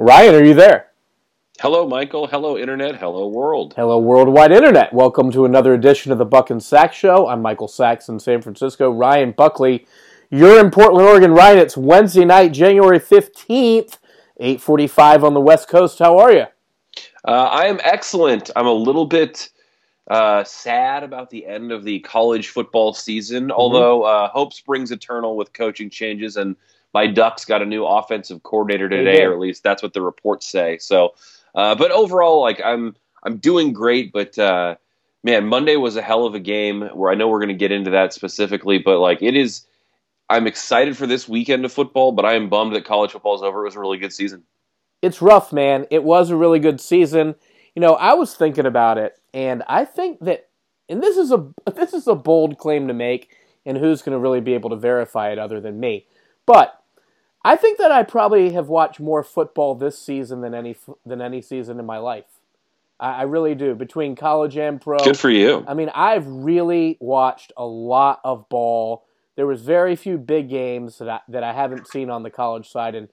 Ryan, are you there? Hello, Michael. Hello, Internet. Hello, world. Hello, worldwide Internet. Welcome to another edition of the Buck and Saks Show. I'm Michael Saks in San Francisco. Ryan Buckley, you're in Portland, Oregon. Ryan, it's Wednesday night, January 15th, 8:45 on the West Coast. How are you? Uh, I am excellent. I'm a little bit uh, sad about the end of the college football season, mm-hmm. although uh, hope springs eternal with coaching changes, and my Ducks got a new offensive coordinator today, or at least that's what the reports say. So, uh, but overall, like I'm I'm doing great, but uh, man, Monday was a hell of a game. Where I know we're going to get into that specifically, but like it is. I'm excited for this weekend of football, but I am bummed that college football is over. It was a really good season. It's rough, man. It was a really good season. You know, I was thinking about it, and I think that, and this is a this is a bold claim to make, and who's going to really be able to verify it other than me? But I think that I probably have watched more football this season than any than any season in my life. I, I really do. Between college and pro, good for you. I mean, I've really watched a lot of ball. There was very few big games that I, that I haven't seen on the college side, and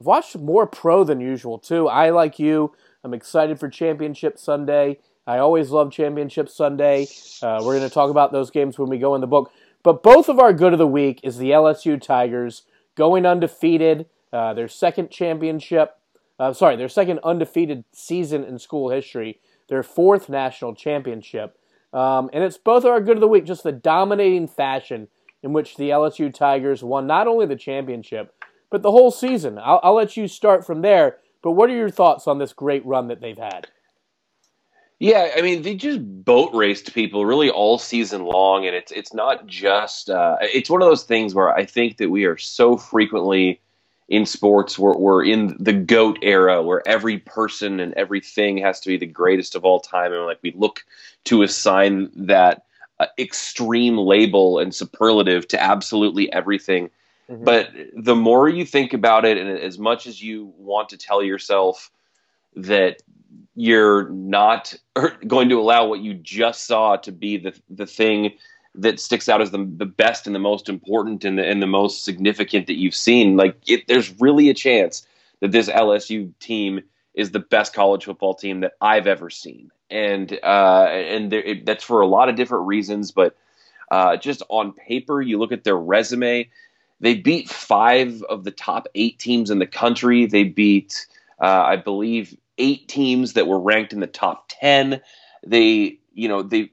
I've watched more pro than usual too. I like you I'm excited for Championship Sunday. I always love Championship Sunday. Uh, we're going to talk about those games when we go in the book. But both of our good of the week is the LSU Tigers going undefeated, uh, their second championship, uh, sorry, their second undefeated season in school history, their fourth national championship. Um, and it's both our good of the week, just the dominating fashion in which the LSU Tigers won not only the championship, but the whole season. I'll, I'll let you start from there but what are your thoughts on this great run that they've had? Yeah, I mean, they just boat raced people really all season long, and it's it's not just uh, it's one of those things where I think that we are so frequently in sports we're, we're in the goat era where every person and everything has to be the greatest of all time and like we look to assign that uh, extreme label and superlative to absolutely everything Mm-hmm. But the more you think about it, and as much as you want to tell yourself that you're not going to allow what you just saw to be the the thing that sticks out as the, the best and the most important and the, and the most significant that you've seen, like it, there's really a chance that this LSU team is the best college football team that I've ever seen, and uh, and there, it, that's for a lot of different reasons. But uh, just on paper, you look at their resume, they beat five of the top eight teams in the country. They beat, uh, I believe, eight teams that were ranked in the top ten. They, you know, they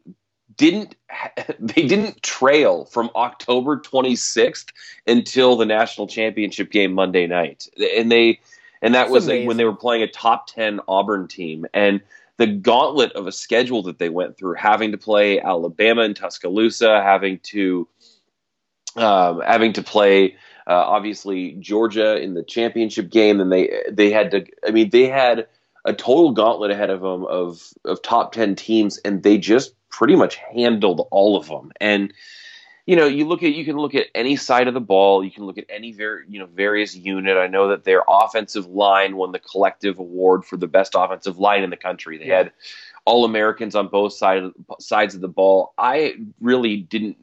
didn't they didn't trail from October 26th until the national championship game Monday night, and they and that That's was amazing. when they were playing a top 10 Auburn team and the gauntlet of a schedule that they went through having to play Alabama and Tuscaloosa having to um, having to play uh, obviously Georgia in the championship game. and they they had to. I mean, they had a total gauntlet ahead of them of of top ten teams, and they just pretty much handled all of them. And you know, you look at you can look at any side of the ball. You can look at any very you know various unit. I know that their offensive line won the collective award for the best offensive line in the country. They yeah. had all Americans on both side, sides of the ball. I really didn't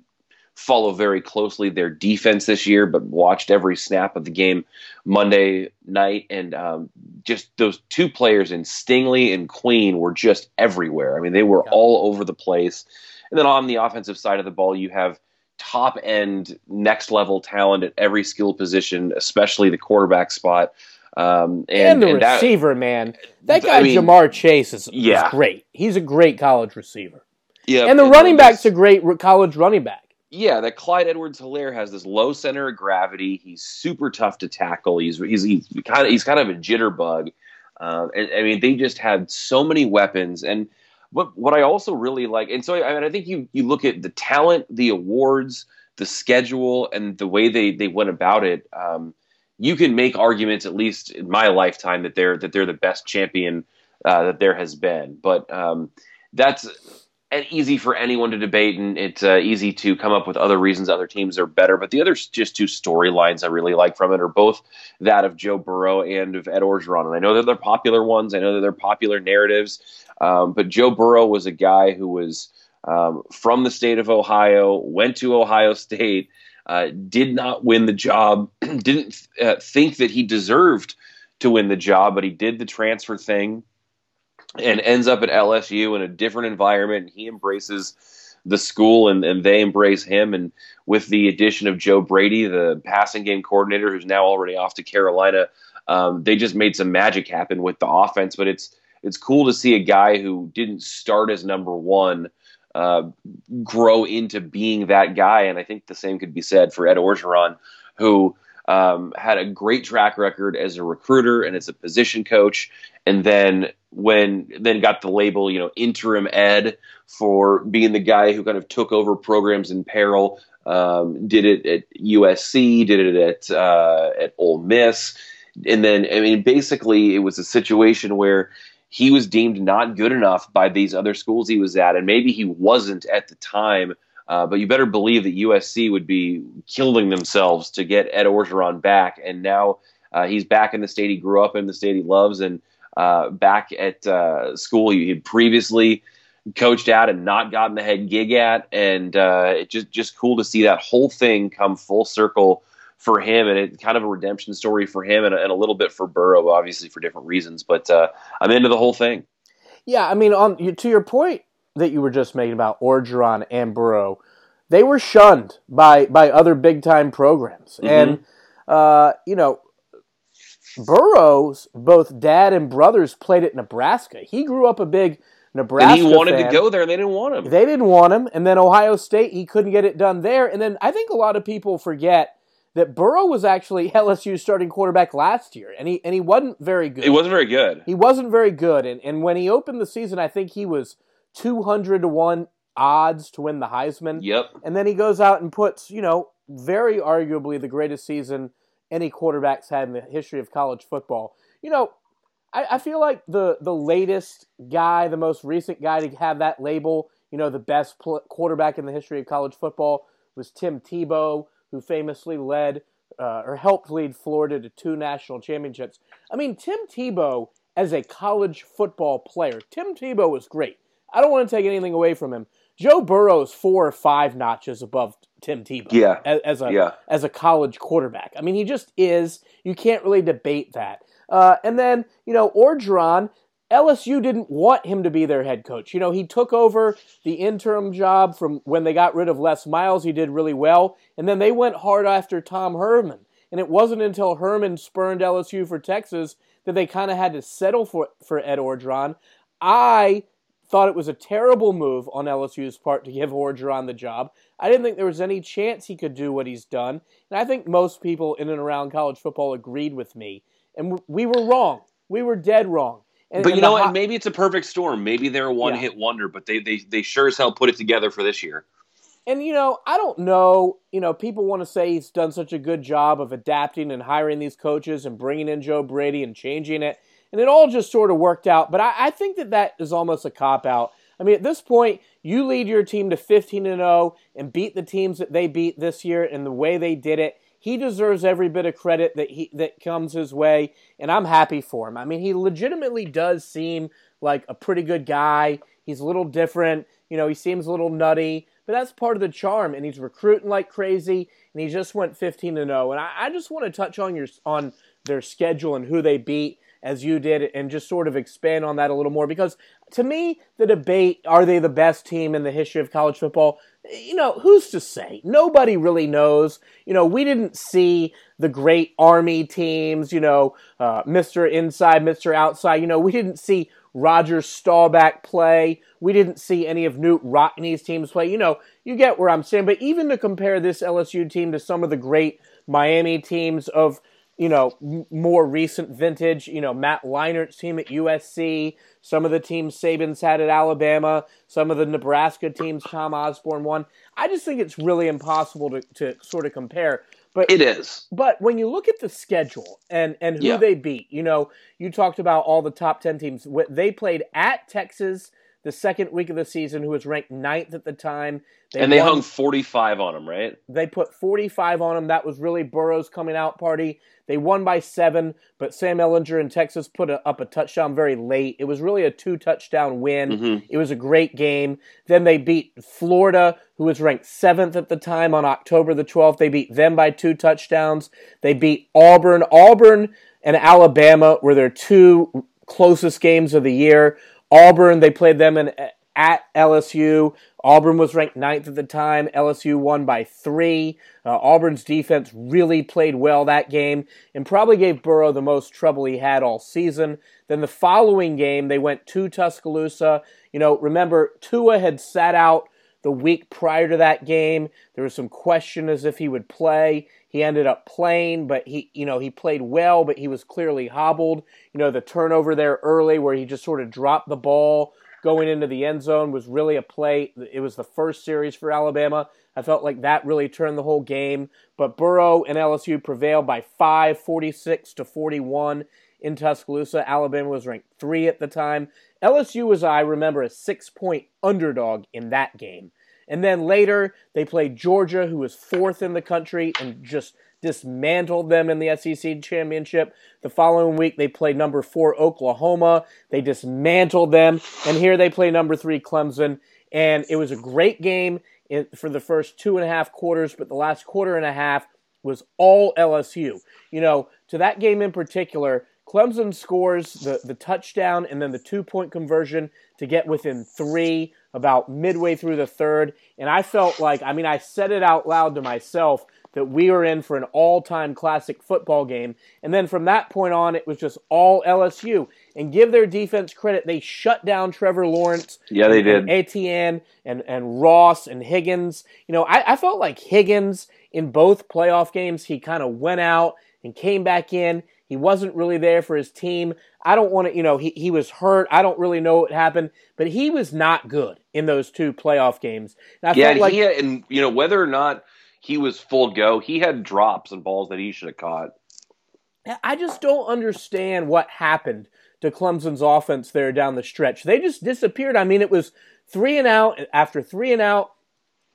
follow very closely their defense this year, but watched every snap of the game Monday night. And um, just those two players in Stingley and Queen were just everywhere. I mean, they were all over the place. And then on the offensive side of the ball, you have top end, next level talent at every skill position, especially the quarterback spot. Um, and, and, the and receiver, that, man, that guy I mean, Ja'Marr Chase is, yeah. is great. He's a great college receiver. Yeah, and the running back's a great college running back yeah, that Clyde Edwards Helaire has this low center of gravity. He's super tough to tackle. He's he's, he's kind of he's kind of a jitterbug. Um, and I mean, they just had so many weapons. And what what I also really like, and so I, mean, I think you you look at the talent, the awards, the schedule, and the way they they went about it. Um, you can make arguments, at least in my lifetime, that they're that they're the best champion uh, that there has been. But um, that's easy for anyone to debate, and it's uh, easy to come up with other reasons other teams are better. But the other just two storylines I really like from it are both that of Joe Burrow and of Ed Orgeron. And I know that they're popular ones. I know that they're popular narratives. Um, but Joe Burrow was a guy who was um, from the state of Ohio, went to Ohio State, uh, did not win the job, didn't uh, think that he deserved to win the job, but he did the transfer thing and ends up at LSU in a different environment. He embraces the school and, and they embrace him. And with the addition of Joe Brady, the passing game coordinator, who's now already off to Carolina, um, they just made some magic happen with the offense. But it's it's cool to see a guy who didn't start as number one uh, grow into being that guy. And I think the same could be said for Ed Orgeron, who um, had a great track record as a recruiter and as a position coach, and then when then got the label, you know, interim ed for being the guy who kind of took over programs in peril. Um, did it at USC, did it at uh, at Ole Miss, and then I mean, basically, it was a situation where he was deemed not good enough by these other schools he was at, and maybe he wasn't at the time. Uh, but you better believe that USC would be killing themselves to get Ed Orgeron back, and now uh, he's back in the state he grew up in, the state he loves, and uh, back at uh, school he had previously coached at and not gotten the head gig at, and uh, it's just just cool to see that whole thing come full circle for him, and it's kind of a redemption story for him, and, and a little bit for Burrow, obviously for different reasons. But I'm into the whole thing. Yeah, I mean, on to your point that you were just making about Orgeron and Burrow, they were shunned by by other big time programs, mm-hmm. and uh, you know, Burrow's both dad and brothers played at Nebraska. He grew up a big Nebraska. And he wanted fan. to go there, and they didn't want him. They didn't want him, and then Ohio State, he couldn't get it done there. And then I think a lot of people forget that Burrow was actually LSU's starting quarterback last year, and he and he wasn't very good. He wasn't very good. He wasn't very good, and and when he opened the season, I think he was two hundred to one odds to win the Heisman. Yep. And then he goes out and puts, you know, very arguably the greatest season any quarterbacks had in the history of college football. You know, I, I feel like the the latest guy, the most recent guy to have that label, you know, the best pl- quarterback in the history of college football was Tim Tebow, who famously led uh, or helped lead Florida to two national championships. I mean, Tim Tebow as a college football player, Tim Tebow was great. I don't want to take anything away from him. Joe Burrow's four or five notches above Tim Tebow. Yeah. As, as a yeah. as a college quarterback. I mean, he just is. You can't really debate that. Uh, and then you know Orgeron, LSU didn't want him to be their head coach. You know, he took over the interim job from when they got rid of Les Miles. He did really well, and then they went hard after Tom Herman. And it wasn't until Herman spurned LSU for Texas that they kind of had to settle for for Ed Orgeron. I thought it was a terrible move on LSU's part to give Orgeron the job. I didn't think there was any chance he could do what he's done, and I think most people in and around college football agreed with me. And we were wrong. We were dead wrong. And, but you know what? Maybe it's a perfect storm. Maybe they're a one-hit yeah. wonder, but they, they they sure as hell put it together for this year. And you know, I don't know. You know, people want to say he's done such a good job of adapting and hiring these coaches and bringing in Joe Brady and changing it and it all just sort of worked out. But I, I think that that is almost a cop out. I mean, at this point, you lead your team to 15 and 0 and beat the teams that they beat this year and the way they did it. He deserves every bit of credit that he that comes his way, and I'm happy for him. I mean, he legitimately does seem like a pretty good guy. He's a little different, you know. He seems a little nutty, but that's part of the charm. And he's recruiting like crazy, and he just went 15 and 0. And I, I just want to touch on your on their schedule and who they beat as you did and just sort of expand on that a little more because to me the debate are they the best team in the history of college football? You know who's to say? Nobody really knows. You know we didn't see the great army teams you know uh, mr inside mr outside. You know we didn't see roger staubach play. We didn't see any of Knute Rockne's teams play. You know you get where i'm saying but even to compare this lsu team to some of the great miami teams of you know, m- more recent vintage, you know, Matt Leinart's team at USC, some of the teams Saban's had at Alabama, some of the Nebraska teams Tom Osborne won. I just think it's really impossible to, to sort of compare. But it is. But when you look at the schedule and, and who Yeah. they beat, you know, you talked about all the top 10 teams. They played at Texas the second week of the season, who was ranked ninth at the time. and they won- hung 45 on him, right? they put 45 on them. That was really Burrow's coming out party. They won by seven, but Sam Ehlinger in Texas put a, up a touchdown very late. It was really a two touchdown win. Mhm. It was a great game. Then they beat Florida, who was ranked seventh at the time on October the 12th. They beat them by two touchdowns. They beat Auburn. Auburn and Alabama were their two closest games of the year. Auburn, they played them in, at LSU. Auburn was ranked ninth at the time. LSU won by three. Uh, Auburn's defense really played well that game and probably gave Burrow the most trouble he had all season. Then the following game, they went to Tuscaloosa. You know, remember, Tua had sat out the week prior to that game. There was some question as if he would play. He ended up playing, but he, you know, he played well, but he was clearly hobbled. You know, the turnover there early where he just sort of dropped the ball going into the end zone was really a play. It was the first series for Alabama. I felt like that really turned the whole game. But Burrow and LSU prevailed by 5, 46 to 41 in Tuscaloosa. Alabama was ranked three at the time. LSU was, I remember, a six point underdog in that game. And then later, they played Georgia, who was fourth in the country, and just dismantled them in the SEC championship. The following week, they played number four Oklahoma. They dismantled them, and here they play number three Clemson. And it was a great game for the first two and a half quarters, but the last quarter and a half was all LSU. You know, to that game in particular, Clemson scores the, the touchdown and then the two point conversion to get within three about midway through the third. And I felt like, I mean, I said it out loud to myself that we were in for an all time classic football game. And then from that point on, it was just all LSU. And give their defense credit, they shut down Trevor Lawrence. Yeah, they did. And Etienne and, and Ross and Higgins. You know, I, I felt like Higgins in both playoff games, he kind of went out and came back in. He wasn't really there for his team. I don't want to, you know, he, he was hurt. I don't really know what happened, but he was not good in those two playoff games. And I yeah, like, he had, and you know whether or not he was full go. He had drops and balls that he should have caught. I just don't understand what happened to Clemson's offense there down the stretch. They just disappeared. I mean, it was three and out after three and out.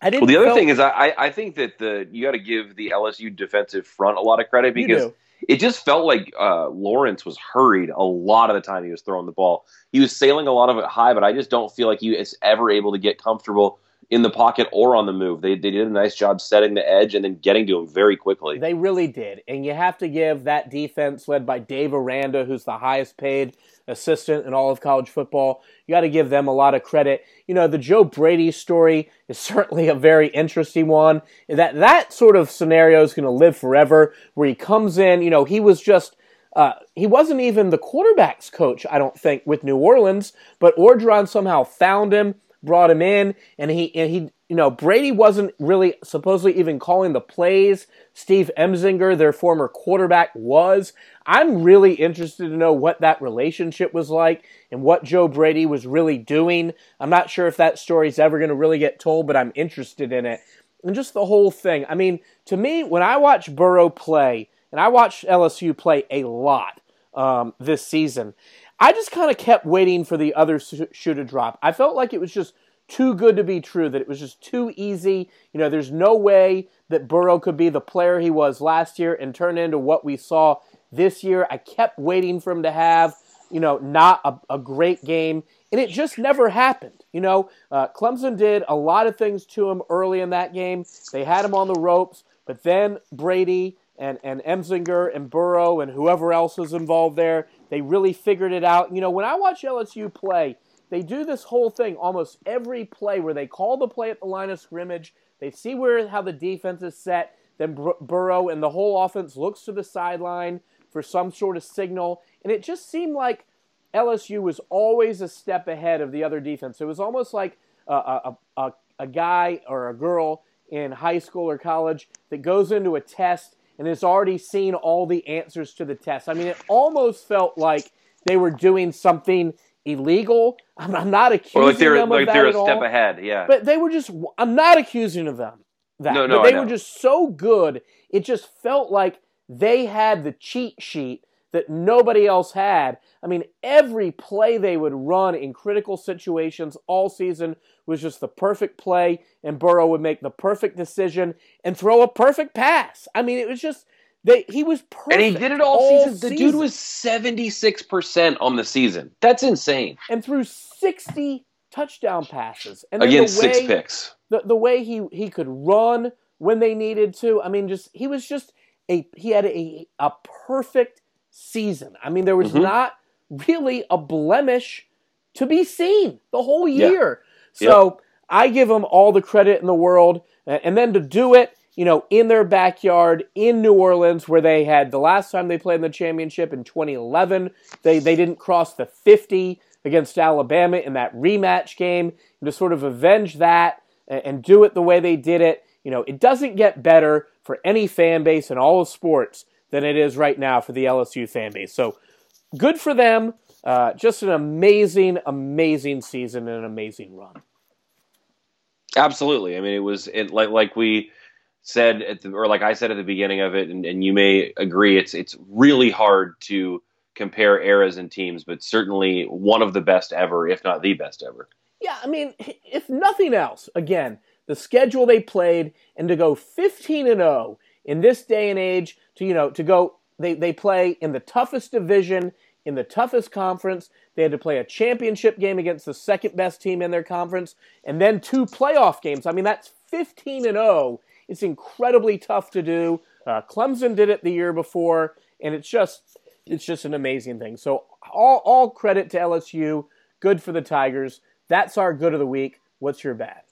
I didn't. Well, the other felt... thing is, I I think that the you got to give the LSU defensive front a lot of credit because it just felt like uh, Lawrence was hurried a lot of the time he was throwing the ball. He was sailing a lot of it high, but I just don't feel like he is ever able to get comfortable in the pocket or on the move. They, they did a nice job setting the edge and then getting to him very quickly. They really did. And you have to give that defense led by Dave Aranda, who's the highest paid assistant in all of college football. You got to give them a lot of credit. You know, the Joe Brady story is certainly a very interesting one. That that sort of scenario is going to live forever where he comes in, you know, he was just uh, he wasn't even the quarterback's coach, I don't think, with New Orleans, but Orgeron somehow found him brought him in, and he and he you know Brady wasn't really supposedly even calling the plays. Steve Ensminger, their former quarterback, was. I'm really interested to know what that relationship was like and what Joe Brady was really doing. I'm not sure if that story's ever going to really get told, but I'm interested in it. And just the whole thing. I mean, to me, when I watch Burrow play, and I watched LSU play a lot um, this season, I just kind of kept waiting for the other shoe to drop. I felt like it was just too good to be true, that it was just too easy. You know, there's no way that Burrow could be the player he was last year and turn into what we saw this year. I kept waiting for him to have, you know, not a, a great game, and it just never happened. You know, uh, Clemson did a lot of things to him early in that game. They had him on the ropes, but then Brady and, and Ensminger and Burrow and whoever else was involved there, they really figured it out. You know, when I watch LSU play, they do this whole thing almost every play where they call the play at the line of scrimmage. They see where how the defense is set. Then Burrow and the whole offense looks to the sideline for some sort of signal, and it just seemed like LSU was always a step ahead of the other defense. It was almost like a, a, a, a guy or a girl in high school or college that goes into a test and has already seen all the answers to the test. I mean, it almost felt like they were doing something illegal. I'm, I'm not accusing or like they're, them of like that they're a step all, ahead, yeah. But they were just. I'm not accusing of them that. No, no, but they were just so good. It just felt like they had the cheat sheet that nobody else had. I mean, every play they would run in critical situations all season was just the perfect play, and Burrow would make the perfect decision and throw a perfect pass. I mean, it was just they, he was perfect. And he did it all, all season. The season. dude was 76% on the season. That's insane. And threw 60 touchdown passes. And Against the way, six picks. The, the way he, he could run when they needed to. I mean, just he was just a he had a, a perfect season. I mean, there was mm-hmm. not really a blemish to be seen the whole year. Yeah. So yep. I give them all the credit in the world. And then to do it, you know, in their backyard in New Orleans, where they had the last time they played in the championship in 2011, they, they didn't cross the 50 against Alabama in that rematch game. And to sort of avenge that and, and do it the way they did it, you know, it doesn't get better for any fan base in all of sports than it is right now for the LSU fan base. So good for them. Uh, just an amazing, amazing season and an amazing run. Absolutely. I mean, it was it, like like we said at the, or like I said at the beginning of it, and, and you may agree, it's it's really hard to compare eras and teams, but certainly one of the best ever, if not the best ever. Yeah, I mean, if nothing else, again, the schedule they played and to go 15 and 0 in this day and age to you know to go they they play in the toughest division in the toughest conference. They had to play a championship game against the second best team in their conference and then two playoff games. I mean, that's 15 and 0. It's incredibly tough to do. Uh, Clemson did it the year before, and it's just it's just an amazing thing. So all all credit to LSU. Good for the Tigers. That's our good of the week. What's your bad?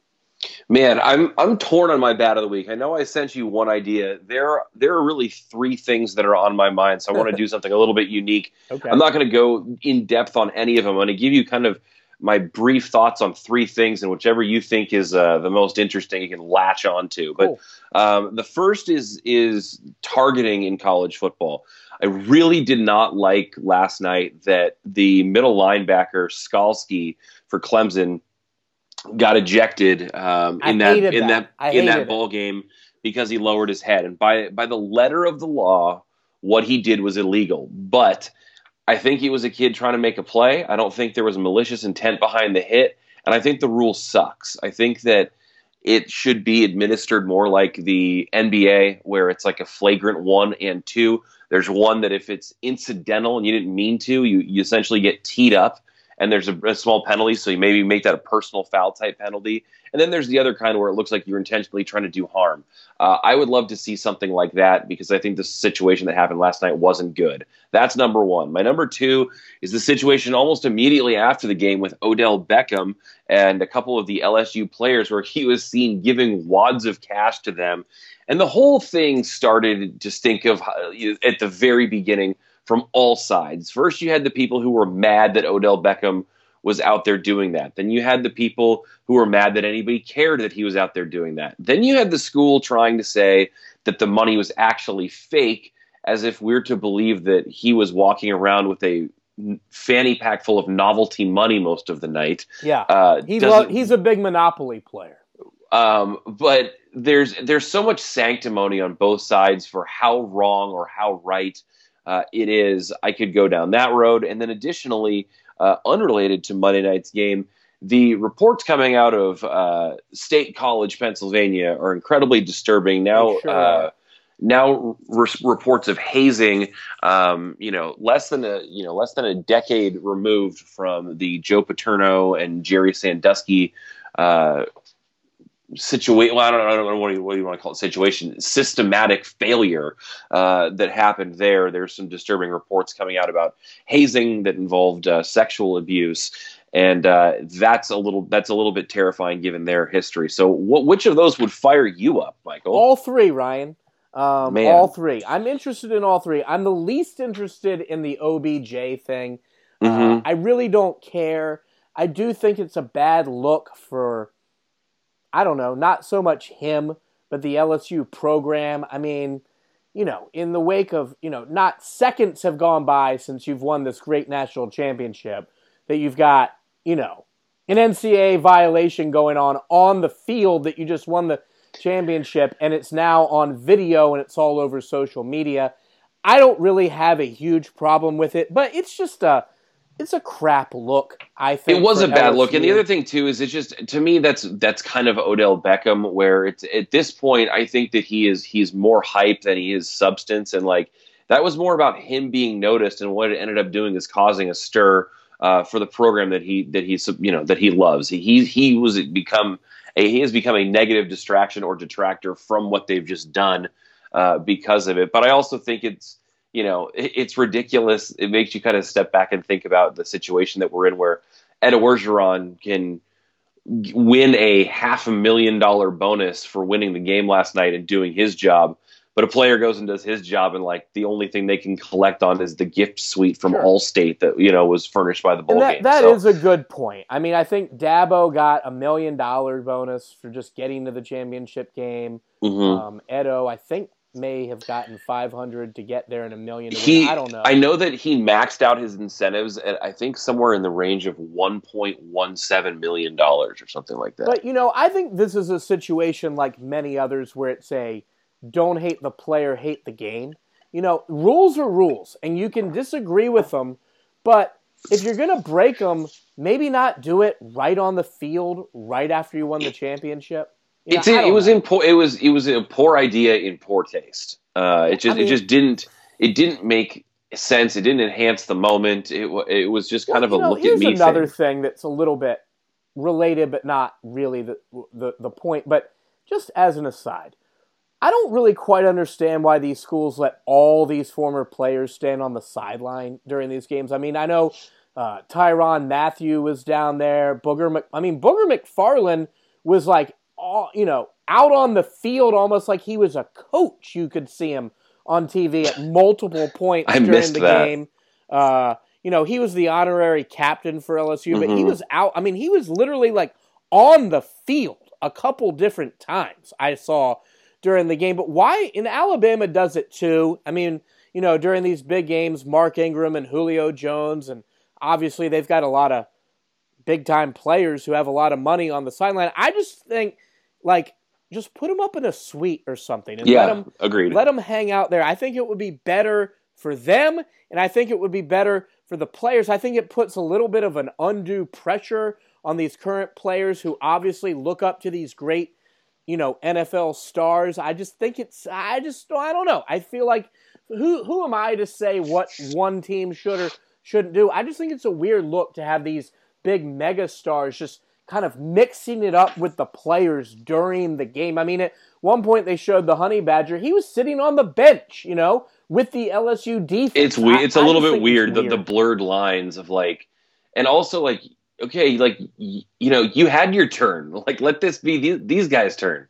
Man, I'm I'm torn on my bad of the week. I know I sent you one idea. There there are really three things that are on my mind, so I want to do something a little bit unique. Okay. I'm not going to go in depth on any of them. I'm going to give you kind of my brief thoughts on three things, and whichever you think is uh, the most interesting, you can latch on to. But um, the first is is targeting in college football. I really did not like last night that the middle linebacker Skalski for Clemson got ejected um, in that in that, that in that bowl game because he lowered his head. And by by the letter of the law, what he did was illegal. But I think he was a kid trying to make a play. I don't think there was malicious intent behind the hit, and I think the rule sucks. I think that it should be administered more like the NBA, where it's like a flagrant one and two. There's one that if it's incidental and you didn't mean to, you, you essentially get teed up and there's a, a, small penalty, so you maybe make that a personal foul type penalty. And then there's the other kind where it looks like you're intentionally trying to do harm. Uh, I would love to see something like that because I think the situation that happened last night wasn't good. That's number one. My number two is the situation almost immediately after the game with Odell Beckham and a couple of the LSU players where he was seen giving wads of cash to them. And the whole thing started to stink of uh, at the very beginning from all sides. First, you had the people who were mad that Odell Beckham was out there doing that. Then you had the people who were mad that anybody cared that he was out there doing that. Then you had the school trying to say that the money was actually fake, as if we're to believe that he was walking around with a fanny pack full of novelty money most of the night. Yeah, uh, he lo- he's a big monopoly player. Um, but there's there's so much sanctimony on both sides for how wrong or how right uh, it is, I could go down that road. And then additionally, uh, unrelated to Monday night's game, the reports coming out of uh, State College, Pennsylvania, are incredibly disturbing. Now, sure uh, now re- reports of hazing. Um, you know, less than a you know less than a decade removed from the Joe Paterno and Jerry Sandusky uh, situation. Well, I don't, I don't know what you, what you, want to call it. Situation, systematic failure uh, that happened there. There's some disturbing reports coming out about hazing that involved uh, sexual abuse, and uh, that's a little that's a little bit terrifying given their history. So, what, which of those would fire you up, Michael? All three, Ryan. Um, all three. I'm interested in all three. I'm the least interested in the OBJ thing. Uh, mm-hmm. I really don't care. I do think it's a bad look for I don't know, not so much him, but the LSU program. I mean, you know, in the wake of, you know, not seconds have gone by since you've won this great national championship that you've got, you know, an NCAA violation going on on the field that you just won the championship and it's now on video and it's all over social media. I don't really have a huge problem with it, but it's just a it's a crap look. I think it was a bad LSU. look, and the other thing too is it's just to me that's that's kind of Odell Beckham, where it's at this point I think that he is he's more hype than he is substance, and like that was more about him being noticed, and what it ended up doing is causing a stir uh, for the program that he that he's you know that he loves. He he was become a, he has become a negative distraction or detractor from what they've just done uh, because of it. But I also think it's you know, it, it's ridiculous. It makes you kind of step back and think about the situation that we're in, where Ed Orgeron can win a half a million dollar bonus for winning the game last night and doing his job. But a player goes and does his job, and like the only thing they can collect on is the gift suite from Sure. Allstate that you know was furnished by the bowl And that, game. that So- is a good point. I mean, I think Dabo got a million dollar bonus for just getting to the championship game. Mhm. Um, Edo, I think, may have gotten 500 to get there and a million he I don't know. I know that he maxed out his incentives at I think somewhere in the range of 1.17 million dollars or something like that. But you know, I think this is a situation like many others where it's a don't hate the player, hate the game. You know, rules are rules, and you can disagree with them, but if you're going to break them, maybe not do it right on the field right after you won the championship. You it's it don't was in poor, it was it was a poor idea in poor taste. Uh, it just I mean- it just didn't it didn't make sense. It didn't enhance the moment. It it was just kind Well, of a know, look at here's me another thing. thing that's a little bit related, but not really the, the the point. But just as an aside, I don't really quite understand why these schools let all these former players stand on the sideline during these games. I mean, I know uh, Tyrann Mathieu was down there. Booger, Mc, I mean, Booger McFarland was like, all you know, out on the field almost like he was a coach. You could see him on TV at multiple points during the that. game. Uh, you know, he was the honorary captain for LSU, but he Mhm. was out. I mean, he was literally like on the field a couple different times I saw during the game. But why in Alabama does it too? I mean, you know, during these big games, Mark Ingram and Julio Jones, and obviously they've got a lot of big time players who have a lot of money on the sideline. I just think, like, just put them up in a suite or something and let Yeah, them agreed. let them hang out there. I think it would be better for them, and I think it would be better for the players. I think it puts a little bit of an undue pressure on these current players who obviously look up to these great, you know, NFL stars. I just think it's. I just. I don't know. I feel like who who am I to say what one team should or shouldn't do? I just think it's a weird look to have these big mega stars just kind of mixing it up with the players during the game. I mean, at one point they showed the Honey Badger. He was sitting on the bench, you know, with the LSU defense. it's weird. It's a little bit think weird, The, the blurred lines of like, and also like, okay, like y- you know, you had your turn. Like, let this be these, these guys' turn.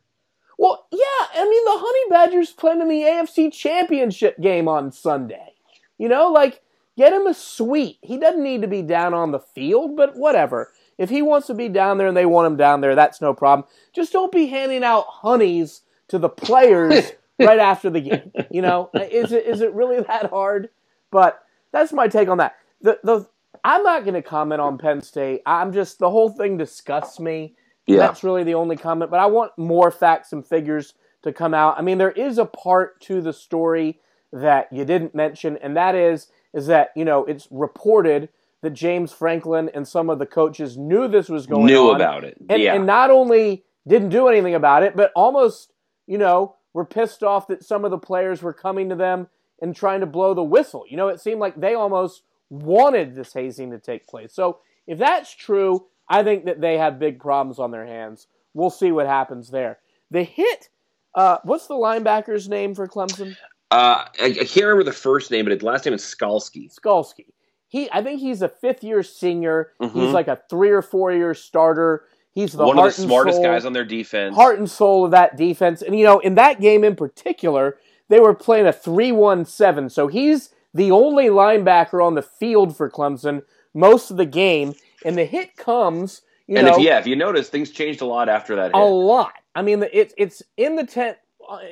Well, yeah, I mean the Honey Badgers playing in the AFC Championship game on Sunday. You know, like get him a suite. He doesn't need to be down on the field, but whatever. If he wants to be down there and they want him down there, that's no problem. Just don't be handing out honeys to the players right after the game. You know, is it is it really that hard? But that's my take on that. The the I'm not going to comment on Penn State. I'm just the whole thing disgusts me. Yeah, That's really the only comment, but I want more facts and figures to come out. I mean, there is a part to the story that you didn't mention, and that is is that you know it's reported that James Franklin and some of the coaches knew this was going knew on, about it. and, yeah, and not only didn't do anything about it, but almost you know were pissed off that some of the players were coming to them and trying to blow the whistle. You know, it seemed like they almost wanted this hazing to take place. So if that's true, I think that they have big problems on their hands. We'll see what happens there. The hit. Uh, what's the linebacker's name for Clemson? uh, I, I can't remember the first name, but his last name is Skalski. Skalski. He, I think he's a fifth year senior. He's Mhm. like a three or four year starter. He's the One heart of the smartest soul- guys on their defense. heart and soul of that defense. And you know, in that game in particular, they were playing a 3-1-7. So he's the only linebacker on the field for Clemson most of the game. And the hit comes, you and know, if yeah, if you notice, things changed a lot after that. a lot. I mean, it's it's in the ten,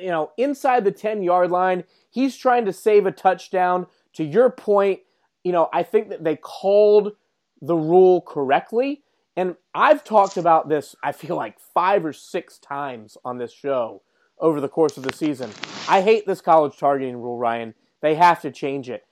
you know, inside the ten yard line. He's trying to save a touchdown. To your point, you know, I think that they called the rule correctly, and I've talked about this. I feel like five or six times on this show over the course of the season. I hate this college targeting rule, Ryan. They have to change it.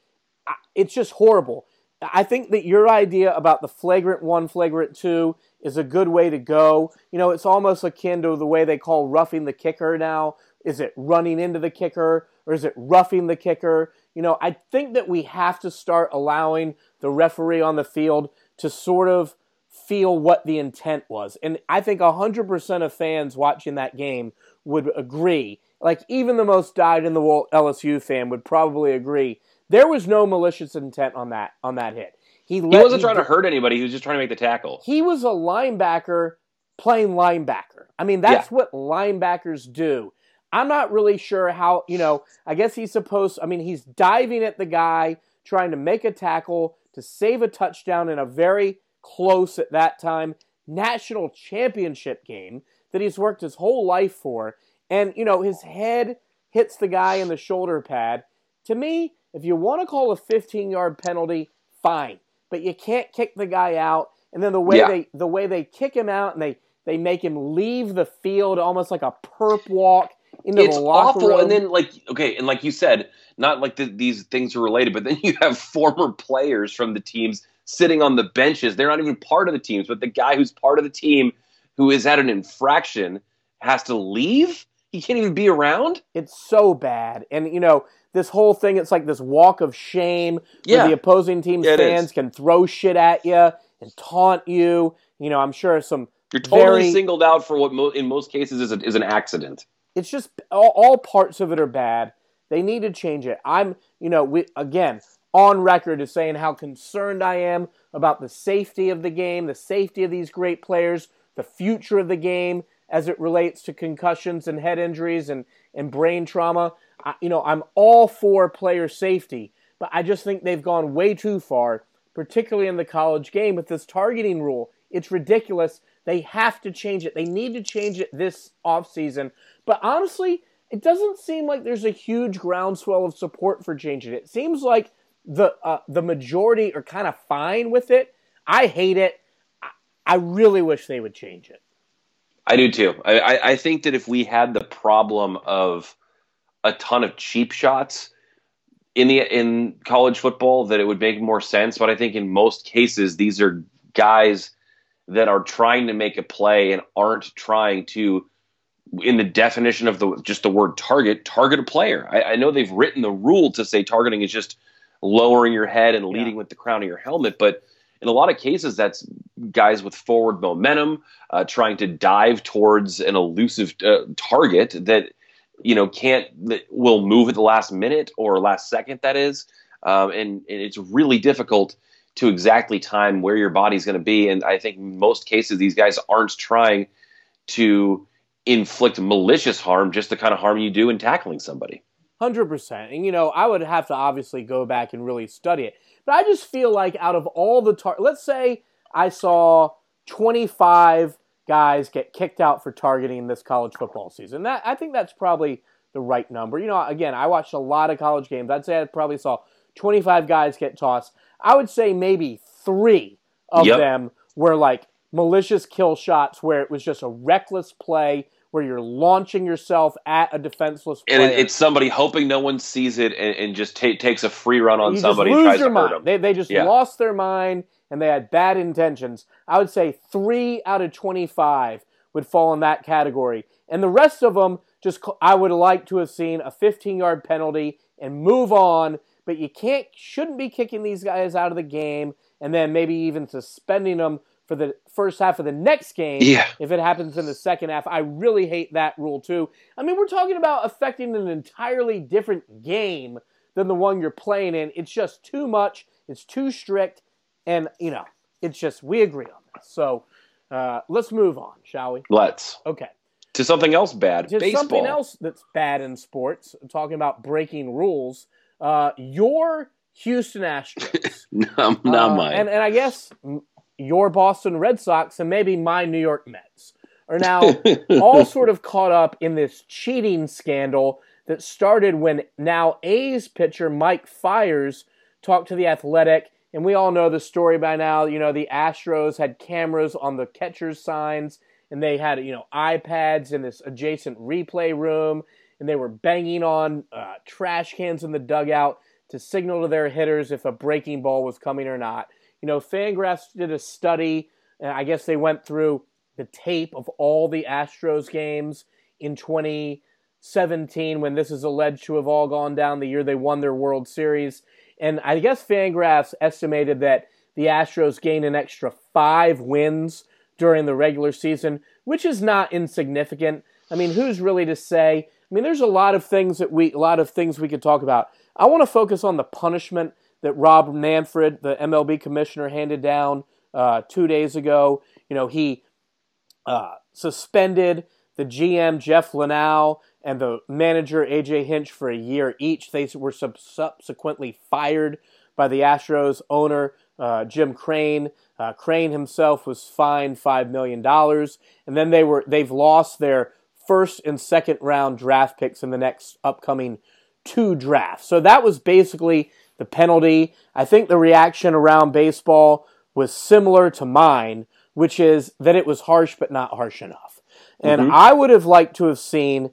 It's just horrible. I think that your idea about the flagrant one, flagrant two is a good way to go. You know, it's almost akin to the way they call roughing the kicker now. Is it running into the kicker or is it roughing the kicker? You know, I think that we have to start allowing the referee on the field to sort of feel what the intent was. And I think 100% of fans watching that game would agree. Like, even the most dyed in the wool LSU fan would probably agree There was no malicious intent on that on that hit. He, let, he wasn't trying to hurt anybody. He was just trying to make the tackle. He was a linebacker playing linebacker. I mean, that's yeah. what linebackers do. I'm not really sure how, you know, I guess he's supposed, I mean, he's diving at the guy, trying to make a tackle to save a touchdown in a very close at that time national championship game that he's worked his whole life for. And, you know, his head hits the guy in the shoulder pad. To me, if you want to call a 15 yard penalty, fine. But you can't kick the guy out. And then the way yeah. they the way they kick him out and they they make him leave the field almost like a perp walk into it's the locker awful. room. And then like okay, and like you said, not like the, these things are related, but then you have former players from the teams sitting on the benches. They're not even part of the teams, but the guy who's part of the team who is at an infraction has to leave. He can't even be around. It's so bad, and you know this whole thing. It's like this walk of shame yeah. where the opposing team's yeah, fans can throw shit at you and taunt you. You know, I'm sure some you're totally very, singled out for what mo- in most cases is, a, is an accident. It's just all, all parts of it are bad. They need to change it. I'm, you know, we again on record as saying how concerned I am about the safety of the game, the safety of these great players, the future of the game as it relates to concussions and head injuries and, and brain trauma. I, you know, I'm all for player safety, but I just think they've gone way too far, particularly in the college game with this targeting rule. It's ridiculous. They have to change it. They need to change it this offseason. But honestly, it doesn't seem like there's a huge groundswell of support for changing it. It seems like the uh, the majority are kind of fine with it. I hate it. I really wish they would change it. I do too. I, I think that if we had the problem of a ton of cheap shots in the in college football, that it would make more sense. But I think in most cases, these are guys that are trying to make a play and aren't trying to, in the definition of the just the word target, target a player. I, I know they've written the rule to say targeting is just lowering your head and leading yeah. with the crown of your helmet, but in a lot of cases, that's guys with forward momentum uh, trying to dive towards an elusive uh, target that you know can't that will move at the last minute or last second. That is, um, and, and it's really difficult to exactly time where your body's going to be. And I think in most cases, these guys aren't trying to inflict malicious harm, just the kind of harm you do in tackling somebody. Hundred percent, and you know I would have to obviously go back and really study it. But I just feel like out of all the tar- let's say I saw 25 guys get kicked out for targeting this college football season. That I think that's probably the right number. You know, again, I watched a lot of college games. I'd say I probably saw 25 guys get tossed. I would say maybe 3 of yep. them were like malicious kill shots where it was just a reckless play where you're launching yourself at a defenseless player. And it's somebody hoping no one sees it and, and just t- takes a free run on you somebody and tries to mind. hurt them. They, they just yeah. lost their mind and they had bad intentions. I would say three out of 25 would fall in that category. And the rest of them, just I would like to have seen a 15 yard penalty and move on. But you can't, shouldn't be kicking these guys out of the game and then maybe even suspending them for the first half of the next game yeah. if it happens in the second half. I really hate that rule too. I mean, we're talking about affecting an entirely different game than the one you're playing in. It's just too much. It's too strict, and you know, it's just we agree on this. So uh, let's move on, shall we? Let's. Okay. To something else bad. To Baseball. something else that's bad in sports. Talking about breaking rules. Uh, your Houston Astros. no, not uh, mine. And, and I guess your Boston Red Sox and maybe my New York Mets are now all sort of caught up in this cheating scandal that started when now A's pitcher Mike Fiers talked to the Athletic, and we all know the story by now. You know, the Astros had cameras on the catcher's signs, and they had you know iPads in this adjacent replay room, and they were banging on uh, trash cans in the dugout to signal to their hitters if a breaking ball was coming or not. You know, Fangraphs did a study, and I guess they went through the tape of all the Astros games in 2017 when this is alleged to have all gone down the year they won their World Series. And I guess Fangraphs estimated that the Astros gained an extra five wins during the regular season, which is not insignificant. I mean, who's really to say? I mean, there's a lot of things that we, a lot of things we could talk about. I want to focus on the punishment that Rob Manfred, the MLB commissioner, handed down uh, two days ago. You know, he uh, suspended the GM Jeff Luhnow and the manager AJ Hinch for a year each. They were sub- subsequently fired by the Astros owner uh, Jim Crane. Uh, Crane himself was fined five million dollars, and then they were they've lost their first and second round draft picks in the next upcoming two drafts. So that was basically the penalty. I think the reaction around baseball was similar to mine, which is that it was harsh but not harsh enough. And mm-hmm. I would have liked to have seen,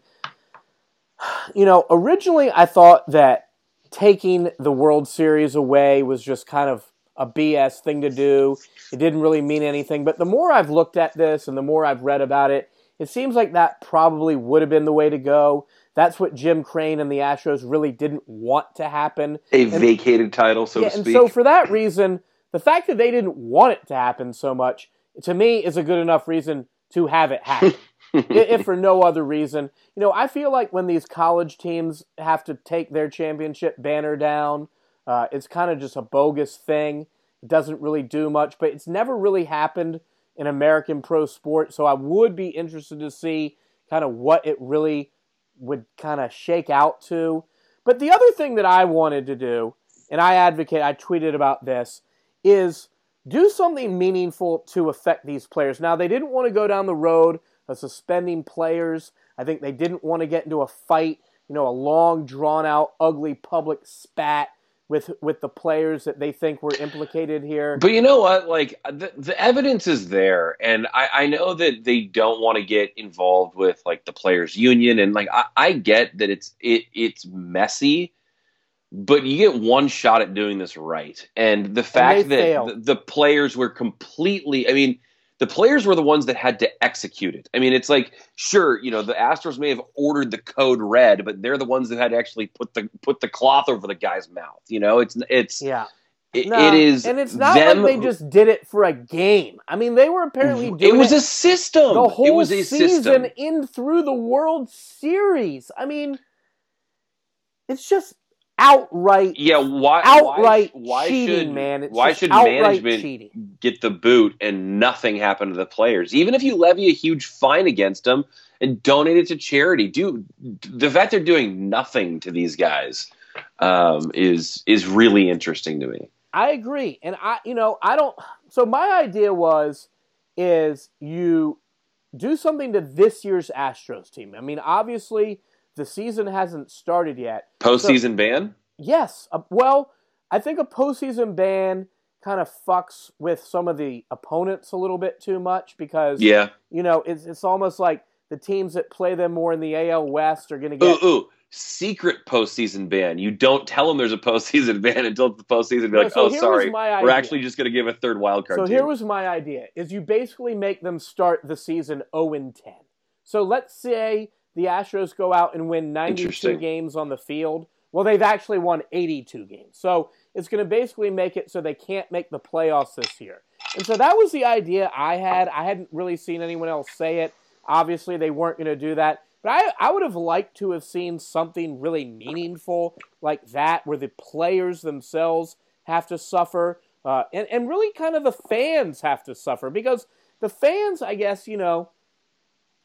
you know, originally I thought that taking the World Series away was just kind of a BS thing to do. It didn't really mean anything. But the more I've looked at this and the more I've read about it, it seems like that probably would have been the way to go. That's what Jim Crane and the Astros really didn't want to happen. A and, vacated title, so yeah, to speak. And so for that reason, the fact that they didn't want it to happen so much, to me, is a good enough reason to have it happen. if for no other reason. You know, I feel like when these college teams have to take their championship banner down, uh, it's kind of just a bogus thing. It doesn't really do much, but it's never really happened in American pro sport. So I would be interested to see kind of what it really would kind of shake out to. But the other thing that I wanted to do, and I advocate, I tweeted about this, is do something meaningful to affect these players. Now, they didn't want to go down the road of suspending players. I think they didn't want to get into a fight, you know, a long, drawn out, ugly public spat with with the players that they think were implicated here. But you know what? Like the, the evidence is there, and I, I know that they don't want to get involved with like the players' union, and like I, I get that it's it it's messy, but you get one shot at doing this right, and the fact and that the, the players were completely, I mean the players were the ones that had to execute it. I mean, it's like sure, you know, the Astros may have ordered the code red, but they're the ones that had to actually put the put the cloth over the guy's mouth. You know, it's it's yeah. It, no, it is, and it's not them, like they just did it for a game. I mean, they were apparently doing it was it a system. The whole it was a season system. in through the World Series. I mean, it's just outright yeah why outright why, why cheating, should man. It's why should management cheating. get the boot and nothing happen to the players even if you levy a huge fine against them and donate it to charity do the fact they're doing nothing to these guys um, is is really interesting to me i agree and i you know i don't so my idea was is you do something to this year's astros team i mean obviously the season hasn't started yet. Postseason so, ban? Yes. Uh, well, I think a postseason ban kind of fucks with some of the opponents a little bit too much because yeah, you know, it's it's almost like the teams that play them more in the AL West are going to get ooh, ooh secret postseason ban. You don't tell them there's a postseason ban until the postseason. Be like, so oh, sorry, we're actually just going to give a third wild card. So team. here was my idea: is you basically make them start the season 0 and 10. So let's say the Astros go out and win 92 games on the field. Well, they've actually won 82 games. So it's going to basically make it so they can't make the playoffs this year. And so that was the idea I had. I hadn't really seen anyone else say it. Obviously, they weren't going to do that. But I, I would have liked to have seen something really meaningful like that, where the players themselves have to suffer, uh, and, and really kind of the fans have to suffer. Because the fans, I guess, you know,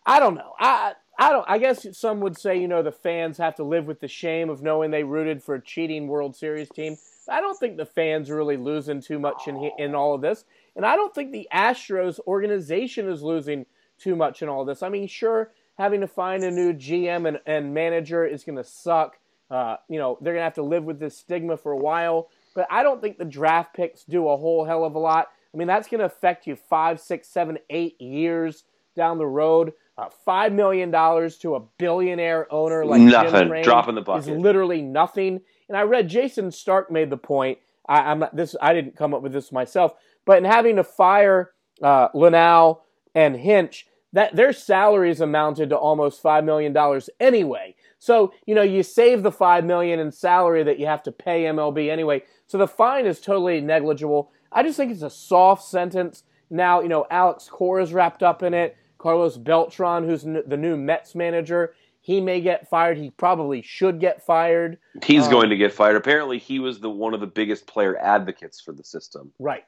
I don't know. I I don't. I guess some would say, you know, the fans have to live with the shame of knowing they rooted for a cheating World Series team. I don't think the fans are really losing too much in in all of this, and I don't think the Astros organization is losing too much in all of this. I mean, sure, having to find a new GM and, and manager is going to suck. Uh, you know, they're going to have to live with this stigma for a while. But I don't think the draft picks do a whole hell of a lot. I mean, that's going to affect you five, six, seven, eight years down the road uh, Five million dollars to a billionaire owner like nothing. Jim Crane Drop in the bucket. is literally nothing. And I read Jayson Stark made the point. I, am not this. I didn't come up with this myself, but in having to fire uh, Luhnow and Hinch, that their salaries amounted to almost five million dollars anyway. So you know you save the five million in salary that you have to pay MLB anyway. So the fine is totally negligible. I just think it's a soft sentence. Now you know Alex Cora is wrapped up in it. Carlos Beltran, who's the new Mets manager, he may get fired. He probably should get fired. He's Um, going to get fired. Apparently, he was the one of the biggest player advocates for the system. Right.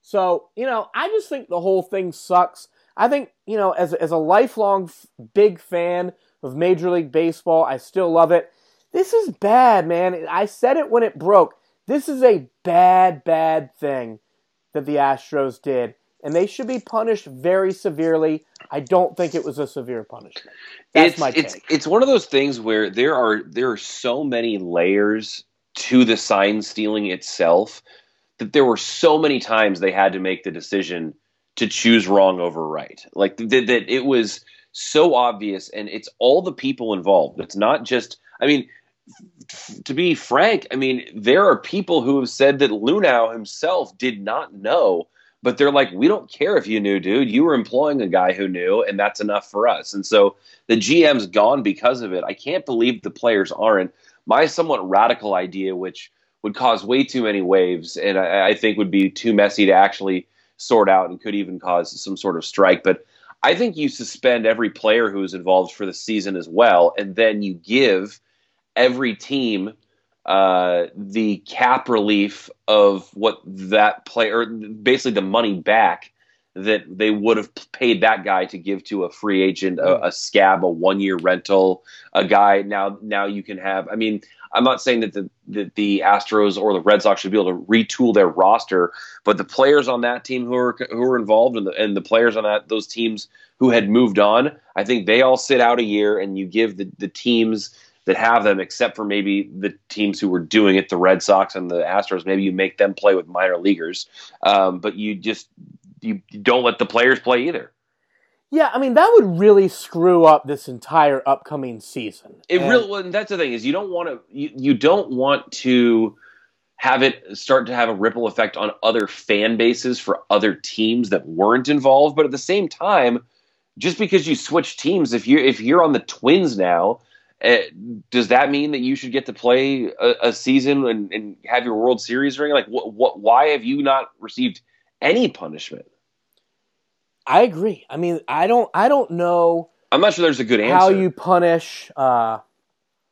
So, you know, I just think the whole thing sucks. I think, you know, as, as a lifelong f- big fan of Major League Baseball, I still love it. This is bad, man. I said it when it broke. This is a bad, bad thing that the Astros did, and they should be punished very severely. I don't think it was a severe punishment. That's it's, my it's take. it's one of those things where there are there are so many layers to the sign stealing itself that there were so many times they had to make the decision to choose wrong over right. Like that, that it was so obvious, and it's all the people involved. It's not just. I mean, to be frank, I mean there are people who have said that Luhnow himself did not know. But they're like, we don't care if you knew, dude. You were employing a guy who knew, and that's enough for us. And so the GM's gone because of it. I can't believe the players aren't. My somewhat radical idea, which would cause way too many waves, and I, I think would be too messy to actually sort out, and could even cause some sort of strike. But I think you suspend every player who is involved for the season as well, and then you give every team uh, the cap relief of what that player, basically the money back that they would have paid that guy to give to a free agent, a, a scab, a one year rental, a guy. Now, now you can have. I mean, I'm not saying that the that the Astros or the Red Sox should be able to retool their roster, but the players on that team who are who are involved and the, and the players on that those teams who had moved on, I think they all sit out a year, and you give the the teams that have them, except for maybe the teams who were doing it, the Red Sox and the Astros. Maybe you make them play with minor leaguers, um, but you just you don't let the players play either. Yeah, I mean that would really screw up this entire upcoming season. It And- really. Well, that's the thing is you don't want to you, you don't want to have it start to have a ripple effect on other fan bases for other teams that weren't involved. But at the same time, just because you switch teams, if you if you're on the Twins now, does that mean that you should get to play a, a season and, and have your World Series ring? Like, what, what? Why have you not received any punishment? I agree. I mean, I don't I don't know I'm not sure there's a good answer. how you punish uh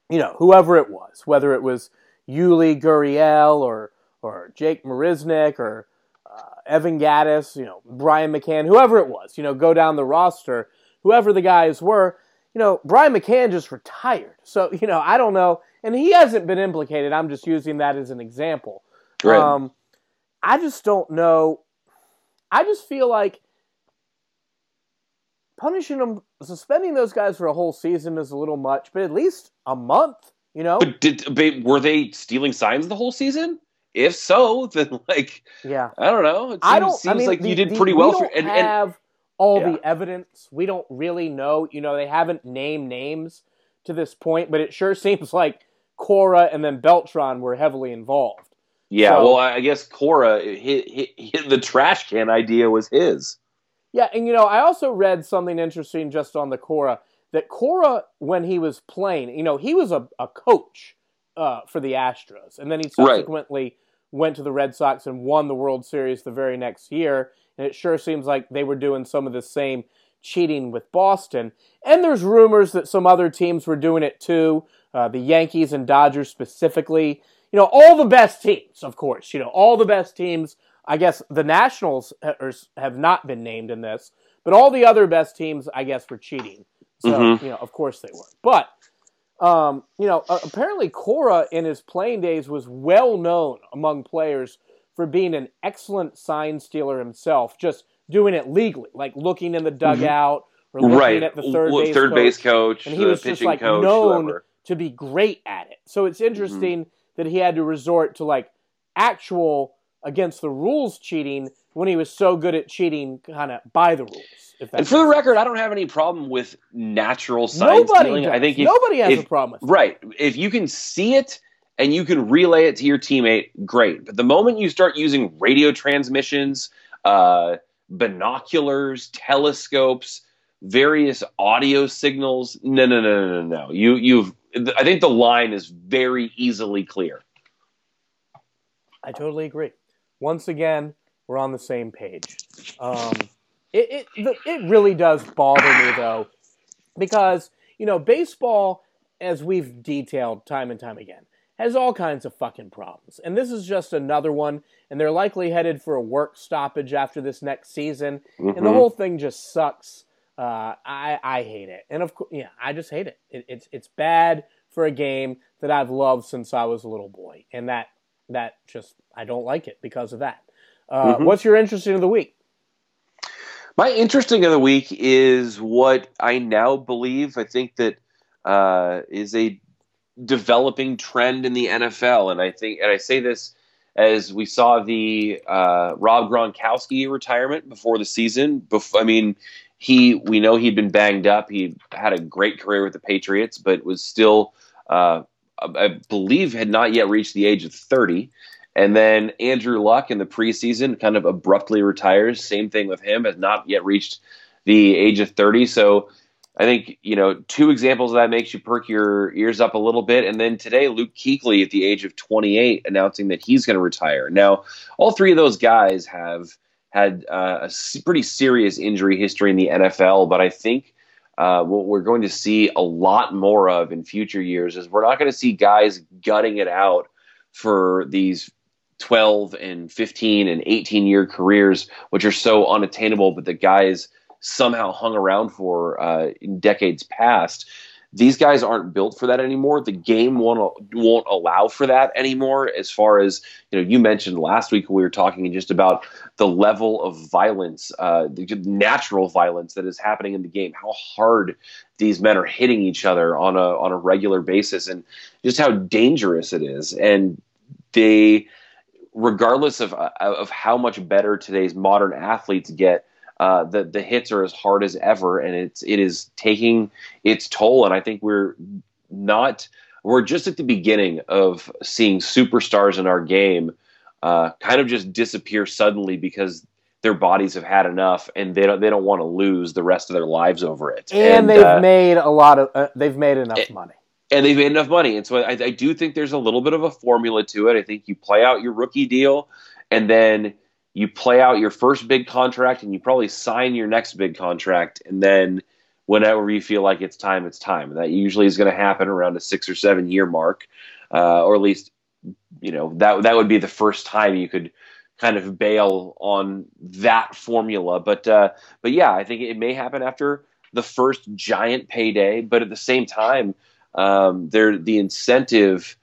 you know, whoever it was, whether it was Yuli Gurriel or or Jake Marisnick or uh, Evan Gattis, you know, Brian McCann, whoever it was, you know, go down the roster, whoever the guys were, you know, Brian McCann just retired. So, you know, I don't know. And he hasn't been implicated. I'm just using that as an example. Right. Um, I just don't know. I just feel like punishing them, suspending those guys for a whole season is a little much, but at least a month, you know? But did but were they stealing signs the whole season? If so, then like yeah. I don't know. It seems, I don't. seems I mean, like the- you did the- pretty we well. don't For, and, and have all Yeah. the evidence. We don't really know. You know, they haven't named names to this point, but it sure seems like Cora and then Beltran were heavily involved. yeah, so- well, I guess Cora hit, hit, hit the trash can idea was his. Yeah, and you know, I also read something interesting just on the Cora that Cora, when he was playing, you know, he was a, a coach uh, for the Astros, and then he Right. subsequently went to the Red Sox and won the World Series the very next year. And it sure seems like they were doing some of the same cheating with Boston. And there's rumors that some other teams were doing it too, uh, the Yankees and Dodgers specifically. You know, all the best teams, of course. You know, all the best teams. I guess the Nationals have not been named in this, but all the other best teams, I guess, were cheating. So, Mhm. you know, of course they were. But, um, you know, apparently Cora in his playing days was well known among players for being an excellent sign stealer himself, just doing it legally, like looking in the dugout or looking Mm-hmm. Right, at the third Well, base third coach base coach, and he was just like coach, known whoever. to be great at it. So Mm-hmm. it's interesting that he had to resort to like actual against the rules cheating when he was so good at cheating kind of by the rules. And for the sense. record, I don't have any problem with natural sign nobody stealing. does. I think if, nobody has if- a problem with it. Right. If you can see it and you can relay it to your teammate, great. But the moment you start using radio transmissions, uh, binoculars, telescopes, various audio signals, no, no, no, no, no. You, you've. I think the line is very easily clear. I totally agree. Once again, we're on the same page. Um, it it the, it really does bother me though, because you know, baseball, as we've detailed time and time again, has all kinds of fucking problems. And this is just another one. And they're likely headed for a work stoppage after this next season. Mm-hmm. And the mm-hmm. whole thing just sucks. Uh, I, I hate it. And of course, yeah, I just hate it. it. It's, it's bad for a game that I've loved since I was a little boy. And that, that just, I don't like it because of that. Uh, mm-hmm. What's your interesting of the week? My interesting of the week is what I now believe. I think that uh, is a developing trend in the NFL, and I think, and I say this as we saw the uh, Rob Gronkowski retirement before the season. Before, I mean, he we know he'd been banged up. He had a great career with the Patriots, but was still, uh, I believe, had not yet reached the age of thirty. And then Andrew Luck in the preseason kind of abruptly retires. Same thing with him, has not yet reached the age of 30. So I think, you know, two examples of that makes you perk your ears up a little bit. And then today, Luke Kuechly at the age of 28 announcing that he's going to retire. Now, all three of those guys have had uh, a pretty serious injury history in the NFL, but I think uh, what we're going to see a lot more of in future years is we're not going to see guys gutting it out for these 12 and 15 and 18 year careers, which are so unattainable, but the guys somehow hung around for uh, in decades past. These guys aren't built for that anymore. The game won't won't allow for that anymore. As far as you know, you mentioned last week we were talking just about the level of violence, uh, the natural violence that is happening in the game. How hard these men are hitting each other on a on a regular basis, and just how dangerous it is. And they regardless of uh, of how much better today's modern athletes get, uh, the the hits are as hard as ever, and it's it is taking its toll. And I think we're not we're just at the beginning of seeing superstars in our game uh, kind of just disappear suddenly because their bodies have had enough and they don't they don't want to lose the rest of their lives over it. And, and they've uh, made a lot of uh, they've made enough money and they've made enough money. And so I, I, do think there's a little bit of a formula to it. I think you play out your rookie deal, and then you play out your first big contract, and you probably sign your next big contract, and then whenever you feel like it's time, it's time. And that usually is going to happen around a six or seven year mark, uh, or at least you know that that would be the first time you could kind of bail on that formula. But uh, but yeah, I think it may happen after the first giant payday, but at the same time um, there the incentive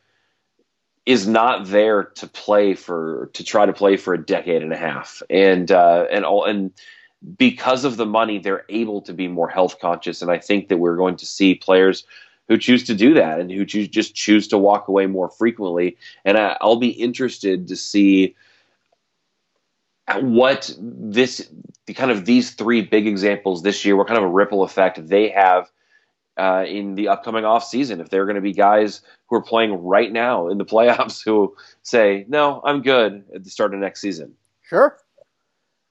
is not there to play for to try to play for a decade and a half. And uh, and all and because of the money they're able to be more health conscious. And I think that we're going to see players who choose to do that and who choose, just choose to walk away more frequently. And I, I'll be interested to see what this the kind of these three big examples this year what kind of a ripple effect they have uh, in the upcoming off season. If they're going to be guys who are playing right now in the playoffs who say, "No, I'm good" at the start of next season. Sure.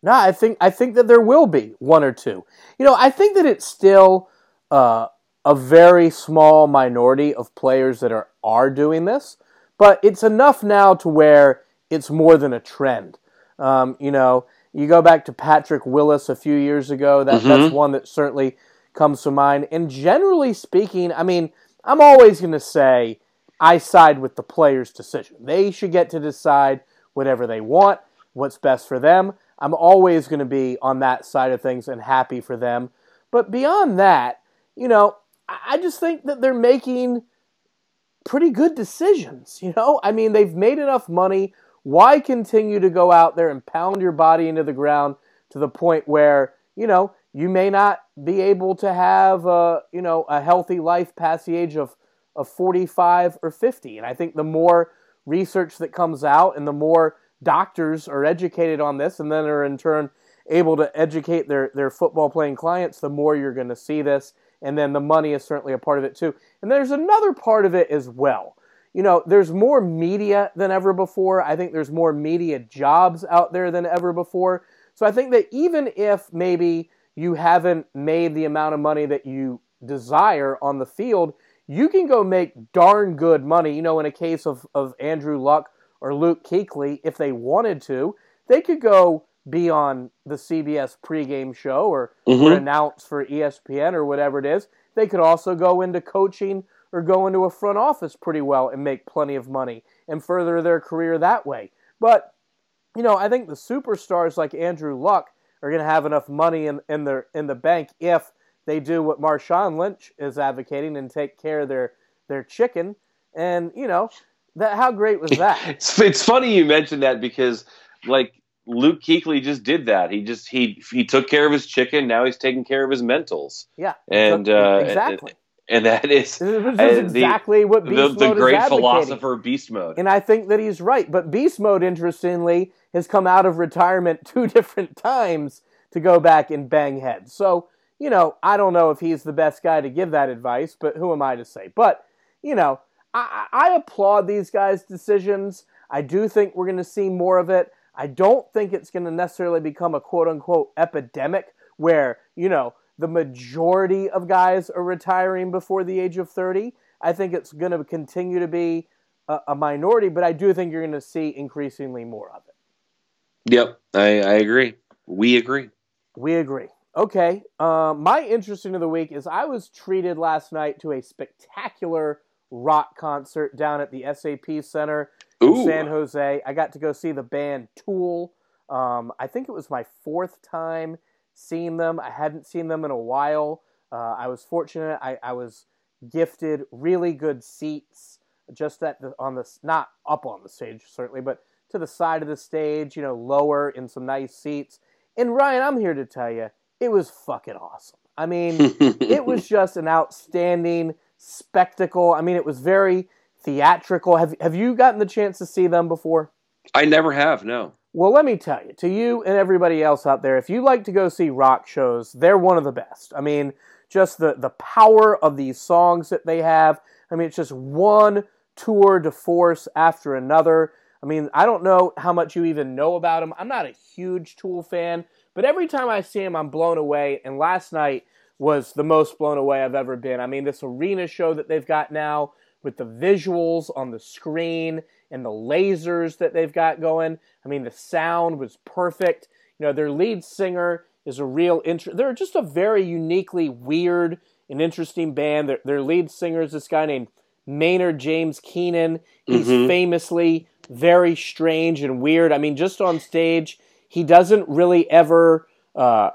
No, I think I think that there will be one or two. You know, I think that it's still uh, a very small minority of players that are are doing this, but it's enough now to where it's more than a trend. Um, you know, you go back to Patrick Willis a few years ago. That mm-hmm. that's one that certainly comes to mind. And generally speaking, I mean, I'm always going to say I side with the player's decision. They should get to decide whatever they want, what's best for them. I'm always going to be on that side of things and happy for them. But beyond that, you know, I just think that they're making pretty good decisions. You know, I mean, they've made enough money. Why continue to go out there and pound your body into the ground to the point where, you know, you may not be able to have a, you know a healthy life past the age of, of 45 or 50 and i think the more research that comes out and the more doctors are educated on this and then are in turn able to educate their, their football playing clients the more you're going to see this. And then the money is certainly a part of it too. And there's another part of it as well. You know there's more media than ever before. I think there's more media jobs out there than ever before. So i think that even if maybe you haven't made the amount of money that you desire on the field, you can go make darn good money. You know, in a case of, of Andrew Luck or Luke Kuechly, if they wanted to, they could go be on the CBS pregame show or, mm-hmm. or announce for ESPN or whatever it is. they could also go into coaching or go into a front office pretty well and make plenty of money and further their career that way. But, you know, I think the superstars like Andrew Luck are going to have enough money in, in, their, in the bank if they do what Marshawn Lynch is advocating and take care of their, their chicken. And, you know, that how great was that? it's, it's funny you mentioned that because, like, Luke Kuechly just did that. He just he he took care of his chicken. Now he's taking care of his mentals. Yeah, and uh, exactly. And, and that is, this is exactly the, what Beast the, Mode the great is philosopher Beast Mode. And I think that he's right. But Beast Mode, interestingly, has come out of retirement two different times to go back and bang heads. So you know, I don't know if he's the best guy to give that advice, but who am I to say? But you know, I, I applaud these guys' decisions. I do think we're going to see more of it. I don't think it's going to necessarily become a quote unquote epidemic where, you know, the majority of guys are retiring before the age of 30. I think it's going to continue to be a, a minority, but I do think you're going to see increasingly more of it. Yep, I, I agree. We agree. We agree. Okay. Uh, my interesting of the week is I was treated last night to a spectacular rock concert down at the SAP Center in San Jose. I got to go see the band Tool. Um, I think it was my fourth time seeing them. I hadn't seen them in a while. Uh, I was fortunate. I, I, was gifted really good seats, just at the on the not up on the stage certainly, but to the side of the stage. You know, lower in some nice seats. And Ryan, I'm here to tell you, it was fucking awesome. I mean, it was just an outstanding spectacle. I mean, it was very theatrical. Have Have you gotten the chance to see them before? I never have. No. Well, let me tell you, to you and everybody else out there, if you like to go see rock shows, they're one of the best. I mean, just the the power of these songs that they have. I mean, it's just one tour de force after another. I mean, I don't know how much you even know about them. I'm not a huge Tool fan, but every time I see them, I'm blown away. And last night was the most blown away I've ever been. I mean, this arena show that they've got now with the visuals on the screen and the lasers that they've got going. I mean, the sound was perfect. You know, their lead singer is a real interest. They're just a very uniquely weird and interesting band. Their, their lead singer is this guy named Maynard James Keenan. He's mm-hmm. famously very strange and weird. I mean, just on stage, he doesn't really ever uh,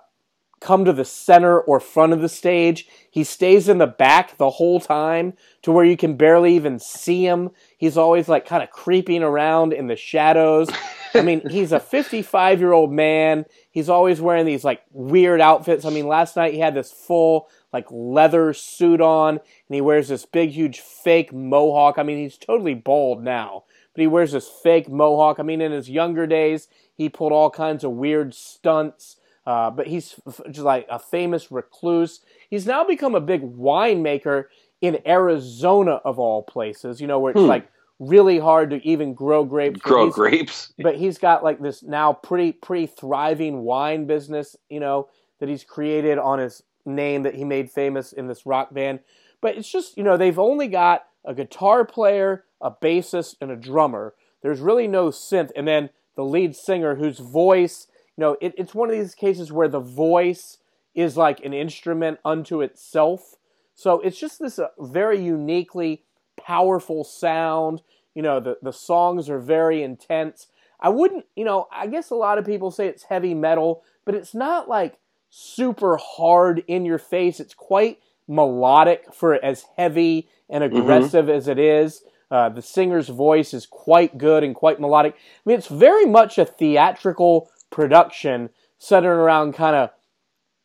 come to the center or front of the stage. He stays in the back the whole time to where you can barely even see him. He's always like kind of creeping around in the shadows. I mean, he's a 55 year old man. He's always wearing these like weird outfits. I mean, last night he had this full like leather suit on and he wears this big, huge fake mohawk. I mean, he's totally bald now, but he wears this fake mohawk. I mean, in his younger days, he pulled all kinds of weird stunts. Uh, but he's just like a famous recluse. He's now become a big winemaker in Arizona, of all places. You know, where it's hmm. like really hard to even grow grapes. Grow grapes. But he's got like this now pretty pretty thriving wine business. You know that he's created on his name that he made famous in this rock band. But it's just you know they've only got a guitar player, a bassist, and a drummer. There's really no synth, and then the lead singer whose voice you know, it, it's one of these cases where the voice is like an instrument unto itself. So it's just this uh, very uniquely powerful sound. You know, the, the songs are very intense. I wouldn't, you know, I guess a lot of people say it's heavy metal, but it's not like super hard in your face. It's quite melodic for as heavy and mm-hmm. aggressive mm-hmm. as it is. Uh, the singer's voice is quite good and quite melodic. I mean, it's very much a theatrical production centered around kind of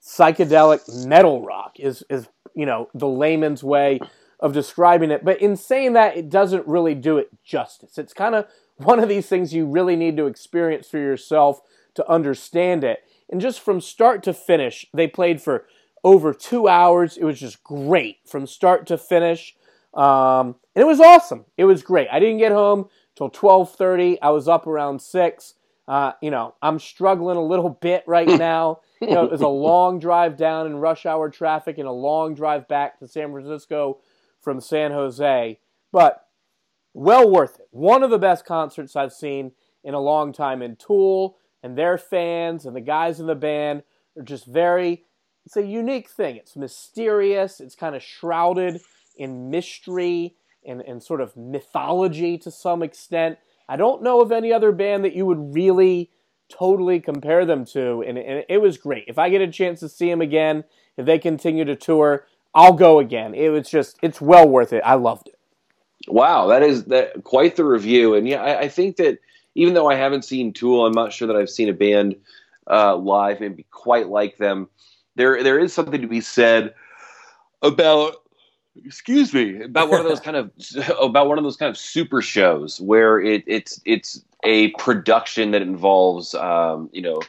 psychedelic metal rock is is you know the layman's way of describing it. But in saying that it doesn't really do it justice. It's kind of one of these things you really need to experience for yourself to understand it. And just from start to finish they played for over two hours. It was just great from start to finish um, and it was awesome it was great i didn't get home till 12.30 i was up around 6 uh, you know, I'm struggling a little bit right now. you know, it was a long drive down in rush hour traffic and a long drive back to San Francisco from San Jose, but well worth it. One of the best concerts I've seen in a long time. And Tool and their fans and the guys in the band are just very it's a unique thing. It's mysterious. It's kind of shrouded in mystery and, and sort of mythology to some extent. I don't know of any other band that you would really totally compare them to, and, and it was great. If I get a chance to see them again, if they continue to tour, I'll go again. It was just, it's well worth it. I loved it. Wow, that is that quite the review, and yeah, I, I think that even though I haven't seen Tool, I'm not sure that I've seen a band uh, live maybe quite like them. There, there is something to be said about excuse me about one of those kind of about one of those kind of super shows where it, it's it's a production that involves um, you know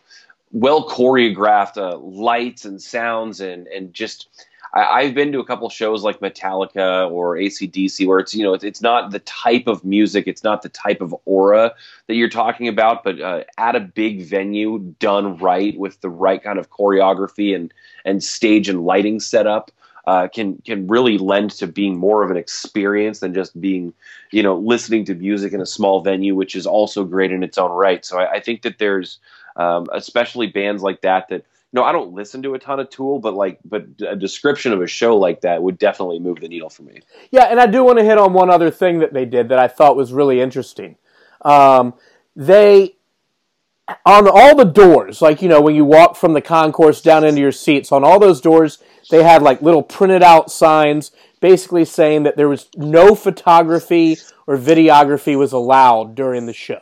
well choreographed uh, lights and sounds and and just I, have been to a couple shows like Metallica or ACDC where it's you know it's, it's not the type of music it's not the type of aura that you're talking about but uh, at a big venue done right with the right kind of choreography and and stage and lighting setup uh, can can really lend to being more of an experience than just being, you know, listening to music in a small venue, which is also great in its own right. So I, I think that there's um, especially bands like that that know I don't listen to a ton of Tool, but like but a description of a show like that would definitely move the needle for me. Yeah, and I do want to hit on one other thing that they did that I thought was really interesting. Um, they on all the doors, like you know, when you walk from the concourse down into your seats, on all those doors, they had like little printed out signs basically saying that there was no photography or videography was allowed during the show.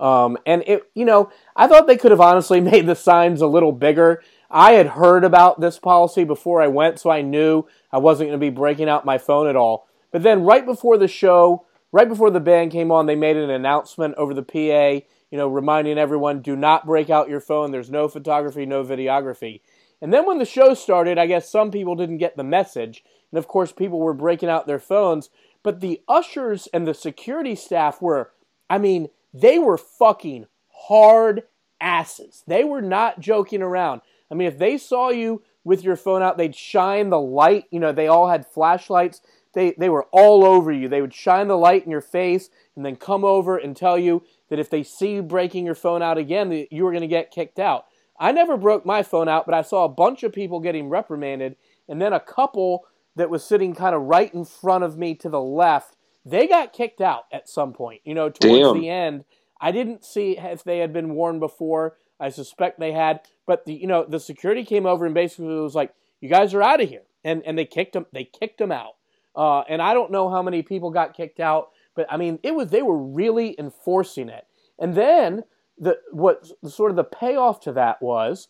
Um, and it, you know, I thought they could have honestly made the signs a little bigger. I had heard about this policy before I went, so I knew I wasn't going to be breaking out my phone at all. But then, right before the show, right before the band came on, they made an announcement over the PA you know, reminding everyone do not break out your phone. There's no photography, no videography. And then when the show started, I guess some people didn't get the message. And of course, people were breaking out their phones. But the ushers and the security staff were, I mean, they were fucking hard asses. They were not joking around. I mean, if they saw you with your phone out, they'd shine the light. You know, they all had flashlights. They, they were all over you. They would shine the light in your face and then come over and tell you that if they see you breaking your phone out again, you were going to get kicked out. I never broke my phone out, but I saw a bunch of people getting reprimanded, and then a couple that was sitting kind of right in front of me to the left, they got kicked out at some point. You know, towards Damn. the end, I didn't see if they had been warned before. I suspect they had, but the you know the security came over and basically was like, "You guys are out of here," and and they kicked them. They kicked them out. Uh, and I don't know how many people got kicked out but I mean, it was they were really enforcing it. And then the what sort of the payoff to that was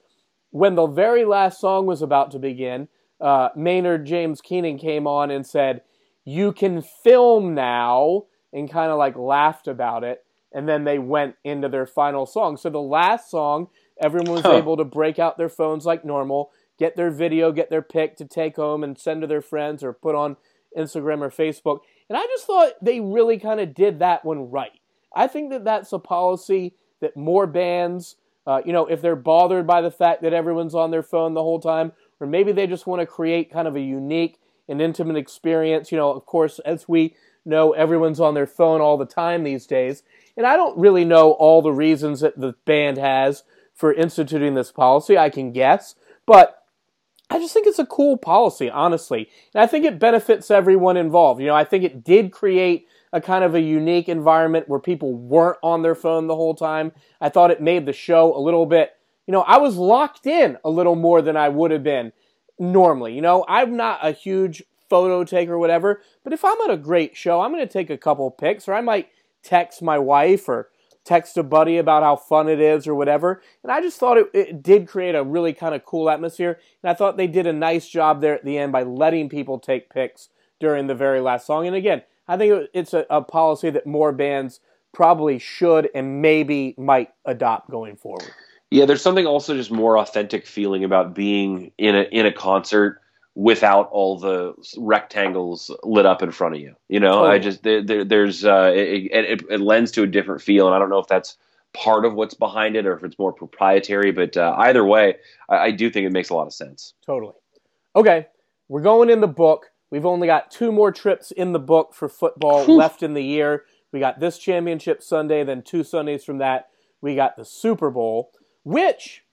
when the very last song was about to begin. Uh, Maynard James Keenan came on and said, "You can film now," and kind of like laughed about it. And then they went into their final song. So the last song, everyone was huh. able to break out their phones like normal, get their video, get their pic to take home and send to their friends or put on Instagram or Facebook. And I just thought they really kind of did that one right. I think that that's a policy that more bands, uh, you know, if they're bothered by the fact that everyone's on their phone the whole time, or maybe they just want to create kind of a unique and intimate experience. You know, of course, as we know, everyone's on their phone all the time these days. And I don't really know all the reasons that the band has for instituting this policy. I can guess. But I just think it's a cool policy, honestly. And I think it benefits everyone involved. You know, I think it did create a kind of a unique environment where people weren't on their phone the whole time. I thought it made the show a little bit, you know, I was locked in a little more than I would have been normally. You know, I'm not a huge photo taker or whatever, but if I'm at a great show, I'm going to take a couple pics or I might text my wife or text a buddy about how fun it is or whatever. And I just thought it, it did create a really kind of cool atmosphere. And I thought they did a nice job there at the end by letting people take pics during the very last song. And again, I think it's a, a policy that more bands probably should and maybe might adopt going forward. Yeah, there's something also just more authentic feeling about being in a in a concert without all the rectangles lit up in front of you. You know, I just there, there, there's uh, it, it, it, lends to a different feel, and I don't know if that's part of what's behind it or if it's more proprietary. But uh, either way, I, I, do think it makes a lot of sense. Totally. Okay, we're going in the book. We've only got two more trips in the book for football left in the year. We got this championship Sunday, then two Sundays from that, we got the Super Bowl, which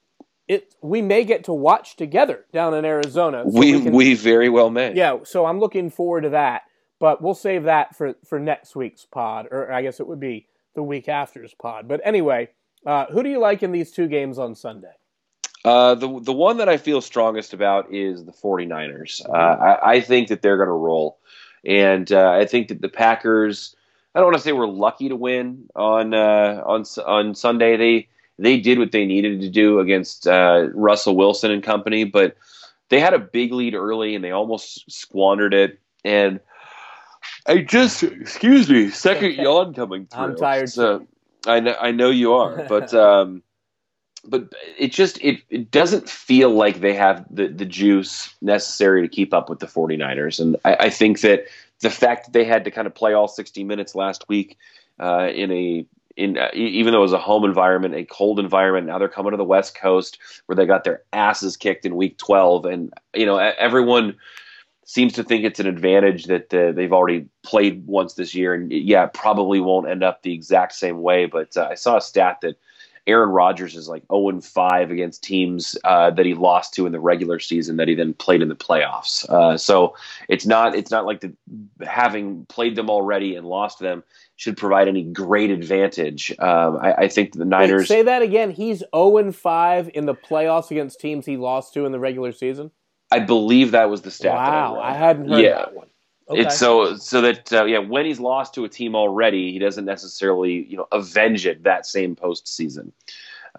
it we may get to watch together down in Arizona. So we we, can, we, very well may. Yeah, so I'm looking forward to that. But we'll save that for for next week's pod, or I guess it would be the week after's pod. But anyway, uh, who do you like in these two games on Sunday? Uh, the the one that I feel strongest about is the 49ers. Uh, I, I, think that they're going to roll, and uh, I think that the Packers. I don't want to say we're lucky to win on uh, on on Sunday. They they did what they needed to do against uh, Russell Wilson and company, but they had a big lead early and they almost squandered it. And I just, excuse me, second yawn coming through. I'm tired. So I know, I know you are, but um, but it just it, it doesn't feel like they have the the juice necessary to keep up with the 49ers. And I, I think that the fact that they had to kind of play all 60 minutes last week uh, in a in uh, even though it was a home environment, a cold environment. Now they're coming to the West Coast where they got their asses kicked in Week 12, and you know everyone seems to think it's an advantage that uh, they've already played once this year, and yeah, probably won't end up the exact same way. But uh, I saw a stat that Aaron Rodgers is like 0 and 5 against teams uh, that he lost to in the regular season that he then played in the playoffs. Uh, so it's not it's not like the, having played them already and lost them should provide any great advantage. Um, I, I, think the Niners Wait, say that again. He's 0 and 5 in the playoffs against teams he lost to in the regular season. I believe that was the stat. Wow, I, I, hadn't heard yeah. that one. Okay. It's so so that uh, yeah, when he's lost to a team already, he doesn't necessarily you know avenge it that same postseason,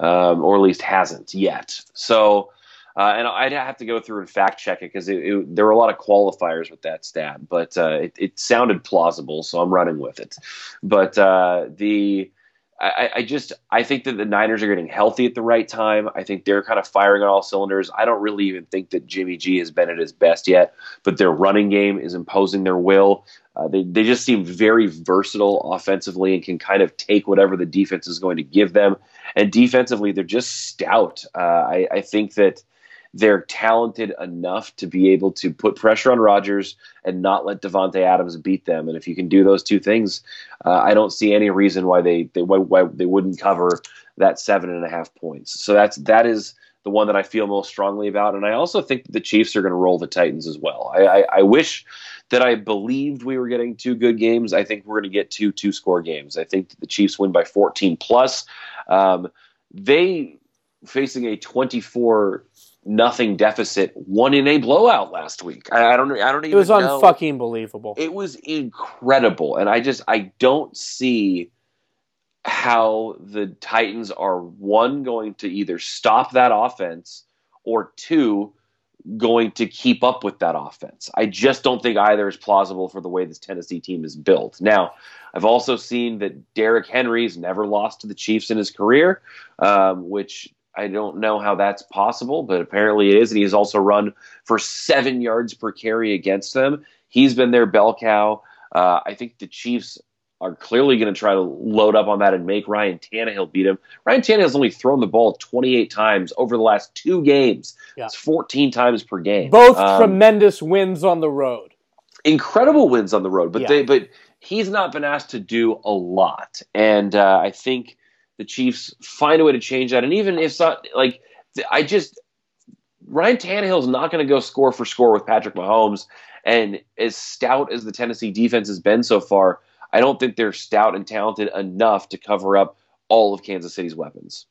um, or at least hasn't yet. So, uh, and I'd have to go through and fact check it because there were a lot of qualifiers with that stat, but uh, it, it, sounded plausible, so I'm running with it. But uh, the I, I, just I think that the Niners are getting healthy at the right time. I think they're kind of firing on all cylinders. I don't really even think that Jimmy G has been at his best yet, but their running game is imposing their will. Uh, they they just seem very versatile offensively and can kind of take whatever the defense is going to give them. And defensively, they're just stout. Uh, I, I think that they're talented enough to be able to put pressure on Rodgers and not let Davante Adams beat them. And if you can do those two things, uh, I don't see any reason why they they why, why they wouldn't cover that seven and a half points. So that's that is the one that I feel most strongly about. And I also think the Chiefs are going to roll the Titans as well. I, I, I wish that I believed we were getting two good games. I think we're going to get two two score games. I think the Chiefs win by 14 plus. Um, they facing a 24 nothing deficit won in a blowout last week. I, I don't I don't even It was unfucking believable. It was incredible and I just I don't see how the Titans are one going to either stop that offense or two going to keep up with that offense. I just don't think either is plausible for the way this Tennessee team is built. Now, I've also seen that Derrick Henry's never lost to the Chiefs in his career, um, which I don't know how that's possible, but apparently it is. And he's also run for seven yards per carry against them. He's been their bell cow. Uh, I think the Chiefs are clearly going to try to load up on that and make Ryan Tannehill beat him. Ryan Tannehill's only thrown the ball 28 times over the last two games. Yeah. It's 14 times per game. Both um, tremendous wins on the road. Incredible wins on the road, but yeah. they but he's not been asked to do a lot, and uh, I think the Chiefs find a way to change that. And even if not, like I just Ryan Tannehill is not going to go score for score with Patrick Mahomes. And as stout as the Tennessee defense has been so far, I don't think they're stout and talented enough to cover up all of Kansas City's weapons.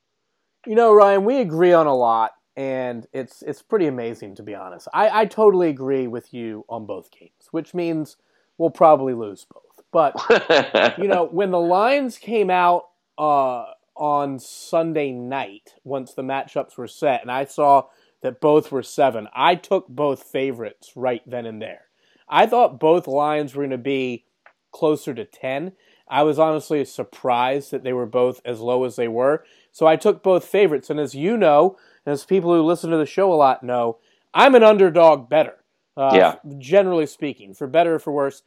You know, Ryan, we agree on a lot, and it's it's pretty amazing to be honest. I, I totally agree with you on both games, which means we'll probably lose both. But you know, when the lines came out uh, on Sunday night once the matchups were set, and I saw that both were seven. I took both favorites right then and there. I thought both lines were going to be closer to 10. I was honestly surprised that they were both as low as they were. So I took both favorites. And as you know, and as people who listen to the show a lot know, I'm an underdog better. Uh, yeah. Generally speaking, for better or for worse.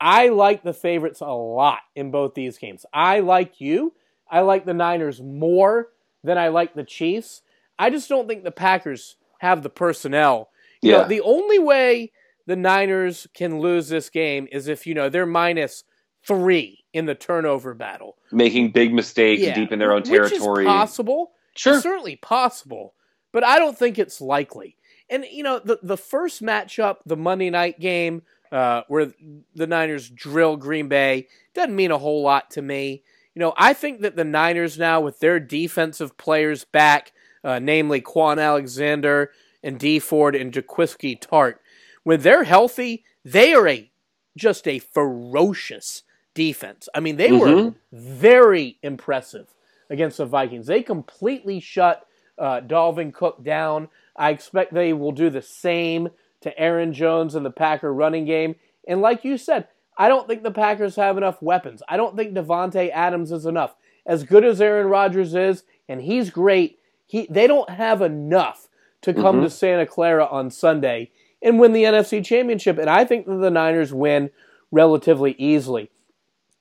I like the favorites a lot in both these games. I, like you, I like the Niners more than I like the Chiefs. I just don't think the Packers have the personnel. You yeah. Know, the only way the Niners can lose this game is if, you know, they're minus three in the turnover battle. Making big mistakes yeah. deep in their own territory. Possible. Sure. It's certainly possible. but I don't think it's likely. And you know, the the first matchup, the Monday night game, uh, where the Niners drill Green Bay, doesn't mean a whole lot to me. You know, I think that the Niners now, with their defensive players back, uh, namely Kwon Alexander and Dee Ford and Jaquiski Tartt, when they're healthy, they are a just a ferocious defense. I mean, they mm-hmm. were very impressive against the Vikings. They completely shut uh, Dalvin Cook down. I expect they will do the same to Aaron Jones and the Packer running game. And like you said, I don't think the Packers have enough weapons. I don't think Davante Adams is enough. As good as Aaron Rodgers is, and he's great, he they don't have enough to come mm-hmm. to Santa Clara on Sunday and win the NFC Championship. And I think that the Niners win relatively easily.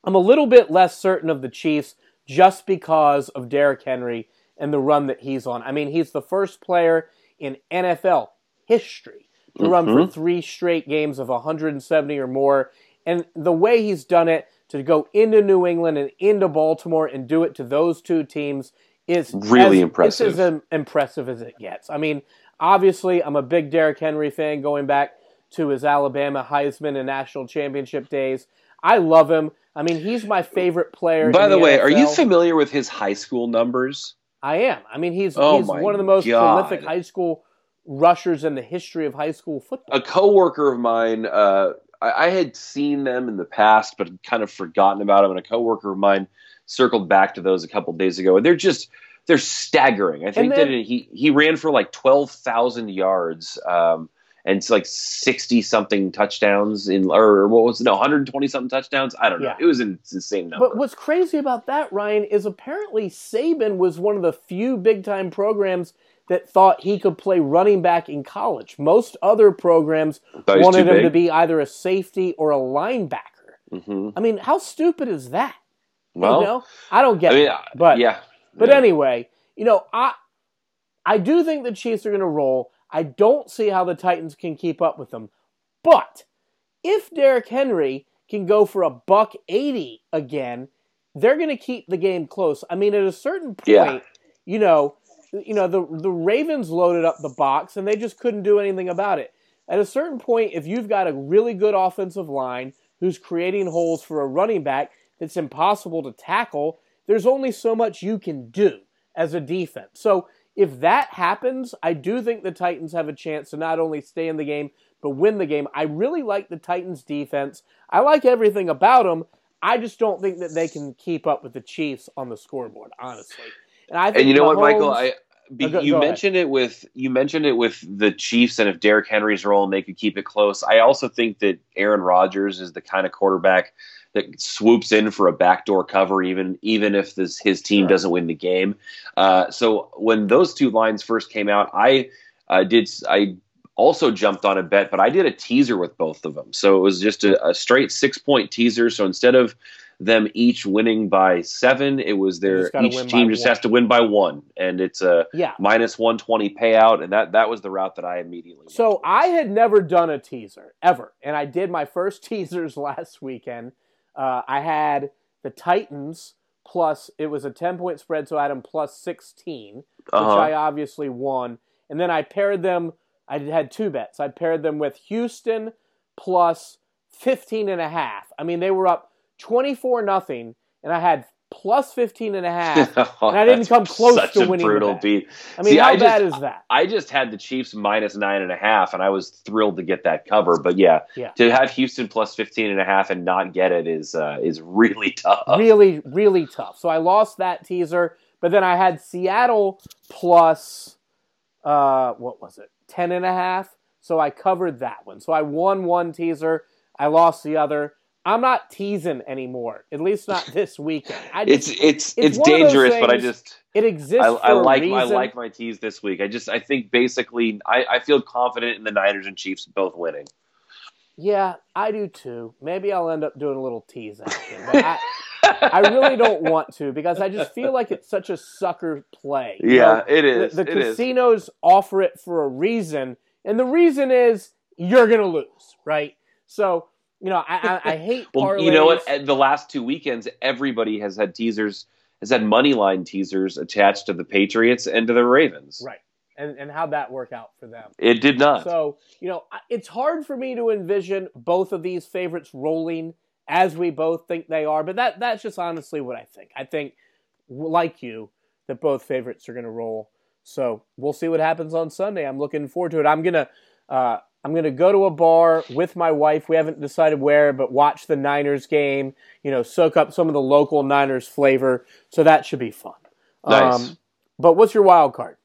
I'm a little bit less certain of the Chiefs just because of Derrick Henry and the run that he's on. I mean, he's the first player in NFL history to mm-hmm. run for mm-hmm. three straight games of 170 or more. And the way he's done it to go into New England and into Baltimore and do it to those two teams is really as, impressive. It's as impressive as it gets. I mean, obviously, I'm a big Derrick Henry fan going back to his Alabama Heisman and national championship days. I love him. I mean, he's my favorite player. By the, the, way, NFL. are you familiar with his high school numbers? I am. I mean, he's oh he's one of the most God. prolific high school rushers in the history of high school football. A coworker of mine, uh, I, I, had seen them in the past, but kind of forgotten about them. And a coworker of mine circled back to those a couple days ago, and they're just they're staggering. I think then, that he he ran for like twelve thousand yards. Um, and it's like 60 something touchdowns in or what was it no 120 something touchdowns i don't know yeah. it was an insane number but what's crazy about that ryan is apparently saban was one of the few big time programs that thought he could play running back in college most other programs wanted him big. to be either a safety or a linebacker mm-hmm. i mean how stupid is that well you know? i don't get I mean, it but yeah but yeah. anyway you know i i do think the chiefs are going to roll I don't see how the Titans can keep up with them. But if Derrick Henry can go for a buck 80 again, they're going to keep the game close. I mean, at a certain point, yeah. you know, you know, the the Ravens loaded up the box and they just couldn't do anything about it. At a certain point, if you've got a really good offensive line who's creating holes for a running back that's impossible to tackle, there's only so much you can do as a defense. So if that happens, I do think the Titans have a chance to not only stay in the game, but win the game. I really like the Titans defense. I like everything about them. I just don't think that they can keep up with the Chiefs on the scoreboard, honestly. And and you know Mahomes, what, Michael, I be, oh, go, you go mentioned ahead. it with you mentioned it with the Chiefs, and if Derrick Henry's role and they could keep it close. I also think that Aaron Rodgers is the kind of quarterback that swoops in for a backdoor cover, even even if this, his team sure. doesn't win the game. Uh, so when those two lines first came out, I uh, did I also jumped on a bet, but I did a teaser with both of them. So it was just a, a straight six point teaser. So instead of them each winning by seven. It was their each team just one. has to win by one, and it's a yeah. minus one twenty payout, and that that was the route that I immediately. So I had never done a teaser ever, and I did my first teasers last weekend. Uh, I had the Titans plus it was a ten point spread, so I had them plus sixteen, which uh-huh. I obviously won. And then I paired them. I had two bets. I paired them with Houston plus 15 and a half. I mean, they were up 24 nothing, and I had plus 15 and a half, and I didn't come close to winning. Brutal beat. I mean, See, how I bad is that? I just had the Chiefs minus nine and a half, and I was thrilled to get that cover. But yeah, yeah. to have Houston plus 15 and a half and not get it is uh, is really tough. Really, really tough. So I lost that teaser, but then I had Seattle plus uh, what was it, 10 and a half. So I covered that one. So I won one teaser, I lost the other. I'm not teasing anymore. At least not this weekend. Just, it's it's it's, it's dangerous, but I just it exists. I, I like I like my tease this week. I just I think basically I, I feel confident in the Niners and Chiefs both winning. Yeah, I do too. Maybe I'll end up doing a little tease action, but I, I really don't want to because I just feel like it's such a sucker play. You yeah, know, it is. The, the it casinos is. offer it for a reason, and the reason is you're gonna lose, right? So you know, I, I, I hate well, parlays. You know what? The last two weekends, everybody has had teasers, has had money line teasers attached to the Patriots and to the Ravens. Right. and and how'd that work out for them? It did not. So you know, it's hard for me to envision both of these favorites rolling as we both think they are, but that that's just honestly what I think. I think, like you, that both favorites are going to roll. So we'll see what happens on Sunday. I'm looking forward to it. I'm gonna. Uh, I'm going to go to a bar with my wife. We haven't decided where, but watch the Niners game, you know, soak up some of the local Niners flavor. So that should be fun. Nice. Um, but what's your wild card?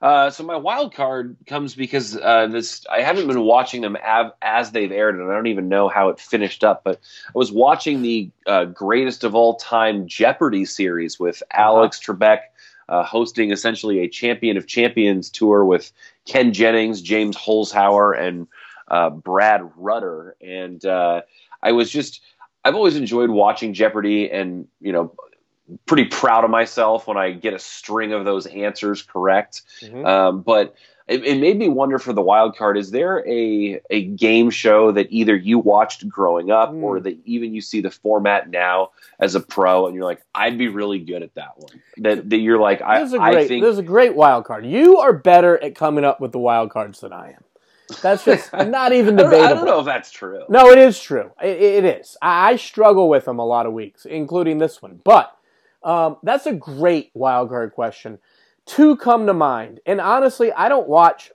Uh, so my wild card comes because uh, this I haven't been watching them av- as they've aired, and I don't even know how it finished up. But I was watching the uh, greatest of all time Jeopardy series with Alex uh-huh. Trebek uh, hosting essentially a Champion of Champions tour with Ken Jennings, James Holzhauer, and uh, Brad Rutter. And uh, I was just, I've always enjoyed watching Jeopardy and, you know, pretty proud of myself when I get a string of those answers correct. Mm-hmm. Um, but it, it, made me wonder for the wild card: is there a a game show that either you watched growing up, mm. or that even you see the format now as a pro, and you're like, I'd be really good at that one. That that you're like, I, this is a great, I think this is a great wild card. You are better at coming up with the wild cards than I am. That's just not even debatable. I don't, know if that's true. No, it is true. it, it is. I, I struggle with them a lot of weeks, including this one. But um, that's a great wild card question. Two come to mind, and honestly, I don't watch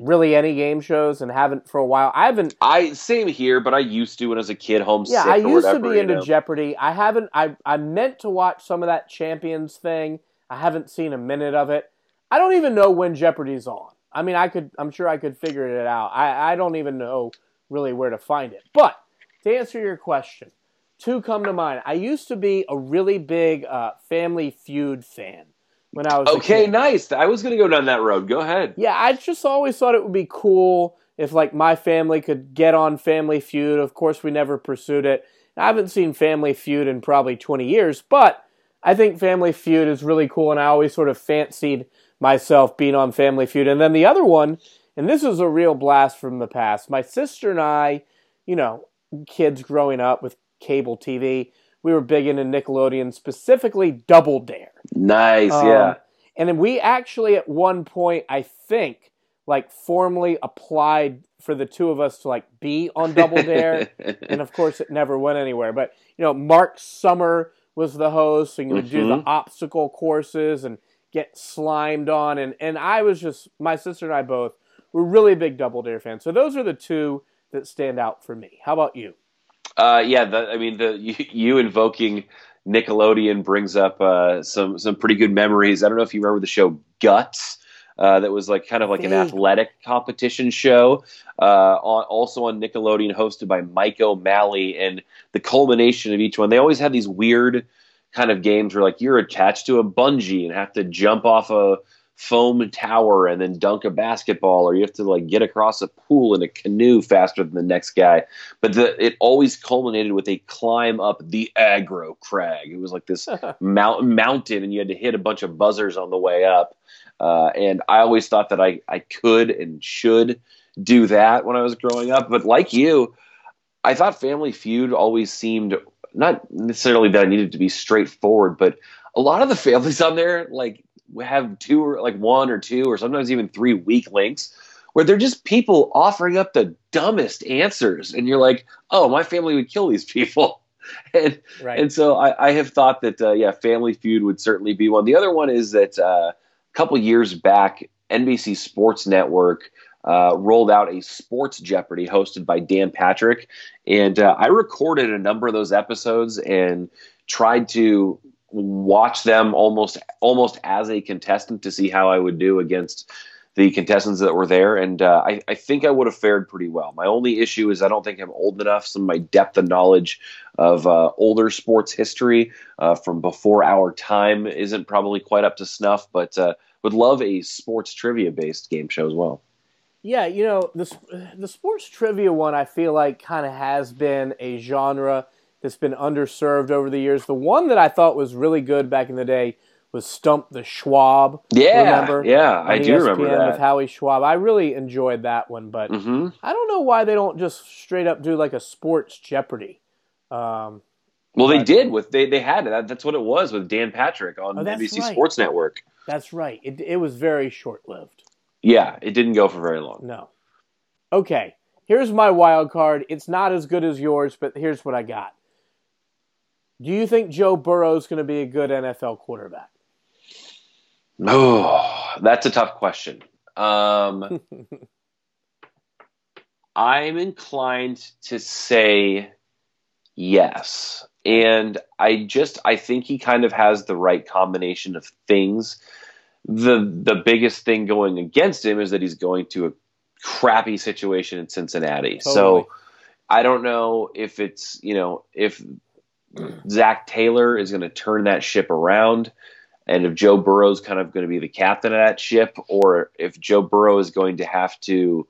really any game shows and haven't for a while. I haven't. I same here, but I used to when I was a kid, homesick. Yeah, I used whatever, to be into know? Jeopardy. I haven't. I I meant to watch some of that Champions thing. I haven't seen a minute of it. I don't even know when Jeopardy's on. I mean, I could. I'm sure I could figure it out. I I don't even know really where to find it. But to answer your question, two come to mind. I used to be a really big uh, Family Feud fan when I was okay. Nice. I was going to go down that road. Go ahead. Yeah, I just always thought it would be cool if like my family could get on Family Feud. Of course, we never pursued it. I haven't seen Family Feud in probably 20 years, but I think Family Feud is really cool, and I always sort of fancied myself being on Family Feud. And then the other one, and this is a real blast from the past. My sister and I, you know, kids growing up with cable TV, we were big into Nickelodeon, specifically Double Dare. Nice, um, yeah. And then we actually, at one point, I think, like formally applied for the two of us to like be on Double Dare, and of course, it never went anywhere. But you know, Marc Summers was the host, and you would mm-hmm. do the mm-hmm. obstacle courses and get slimed on, and and I was just my sister and I both were really big Double Dare fans. So those are the two that stand out for me. How about you? Uh, yeah, the, I mean, the you, you, invoking Nickelodeon brings up uh, some some pretty good memories. I don't know if you remember the show Guts. Uh, that was like kind of like an athletic competition show, uh, on, also on Nickelodeon, hosted by Mike O'Malley. And the culmination of each one, they always had these weird kind of games where like you're attached to a bungee and have to jump off a foam tower and then dunk a basketball or you have to like get across a pool in a canoe faster than the next guy. But the, it always culminated with a climb up the aggro crag. It was like this mountain mountain and you had to hit a bunch of buzzers on the way up. Uh, and i always thought that I, I could and should do that when i was growing up. But like you i thought family feud always seemed not necessarily that i needed to be straightforward but a lot of the families on there like have two or like one or two or sometimes even three weak links where they're just people offering up the dumbest answers. And you're like oh my family would kill these people. And right. and so I, I, have thought that uh, yeah family feud would certainly be one. The other one is that uh, a couple years back nbc sports network uh, rolled out a sports jeopardy hosted by dan patrick. And uh, i recorded a number of those episodes and tried to watch them almost almost as a contestant to see how I would do against the contestants that were there, and uh, I, I, think I would have fared pretty well. My only issue is I don't think I'm old enough. Some of my depth of knowledge of uh, older sports history uh, from before our time isn't probably quite up to snuff, but uh, would love a sports trivia based game show as well. Yeah, you know the the sports trivia one I feel like kind of has been a genre that's been underserved over the years. The one that I thought was really good back in the day was Stump the Schwab. Yeah, remember? yeah, I do ESPN remember that with Howie Schwab. I really enjoyed that one, but mm-hmm. I don't know why they don't just straight up do like a sports Jeopardy. Um, well, they did with they they had that. That's what it was with Dan Patrick on oh, NBC right. Sports Network. That's right. It it was very short lived. Yeah, it didn't go for very long. No. Okay. Here's my wild card. It's not as good as yours, but here's what I got. Do you think Joe Burrow is going to be a good NFL quarterback? Oh, that's a tough question. Um, I'm inclined to say yes. And I just I think he kind of has the right combination of things. The the biggest thing going against him is that he's going to a crappy situation in Cincinnati. Totally. So I don't know if it's, you know, if Zac Taylor is going to turn that ship around and if Joe Burrow is kind of going to be the captain of that ship, or if Joe Burrow is going to have to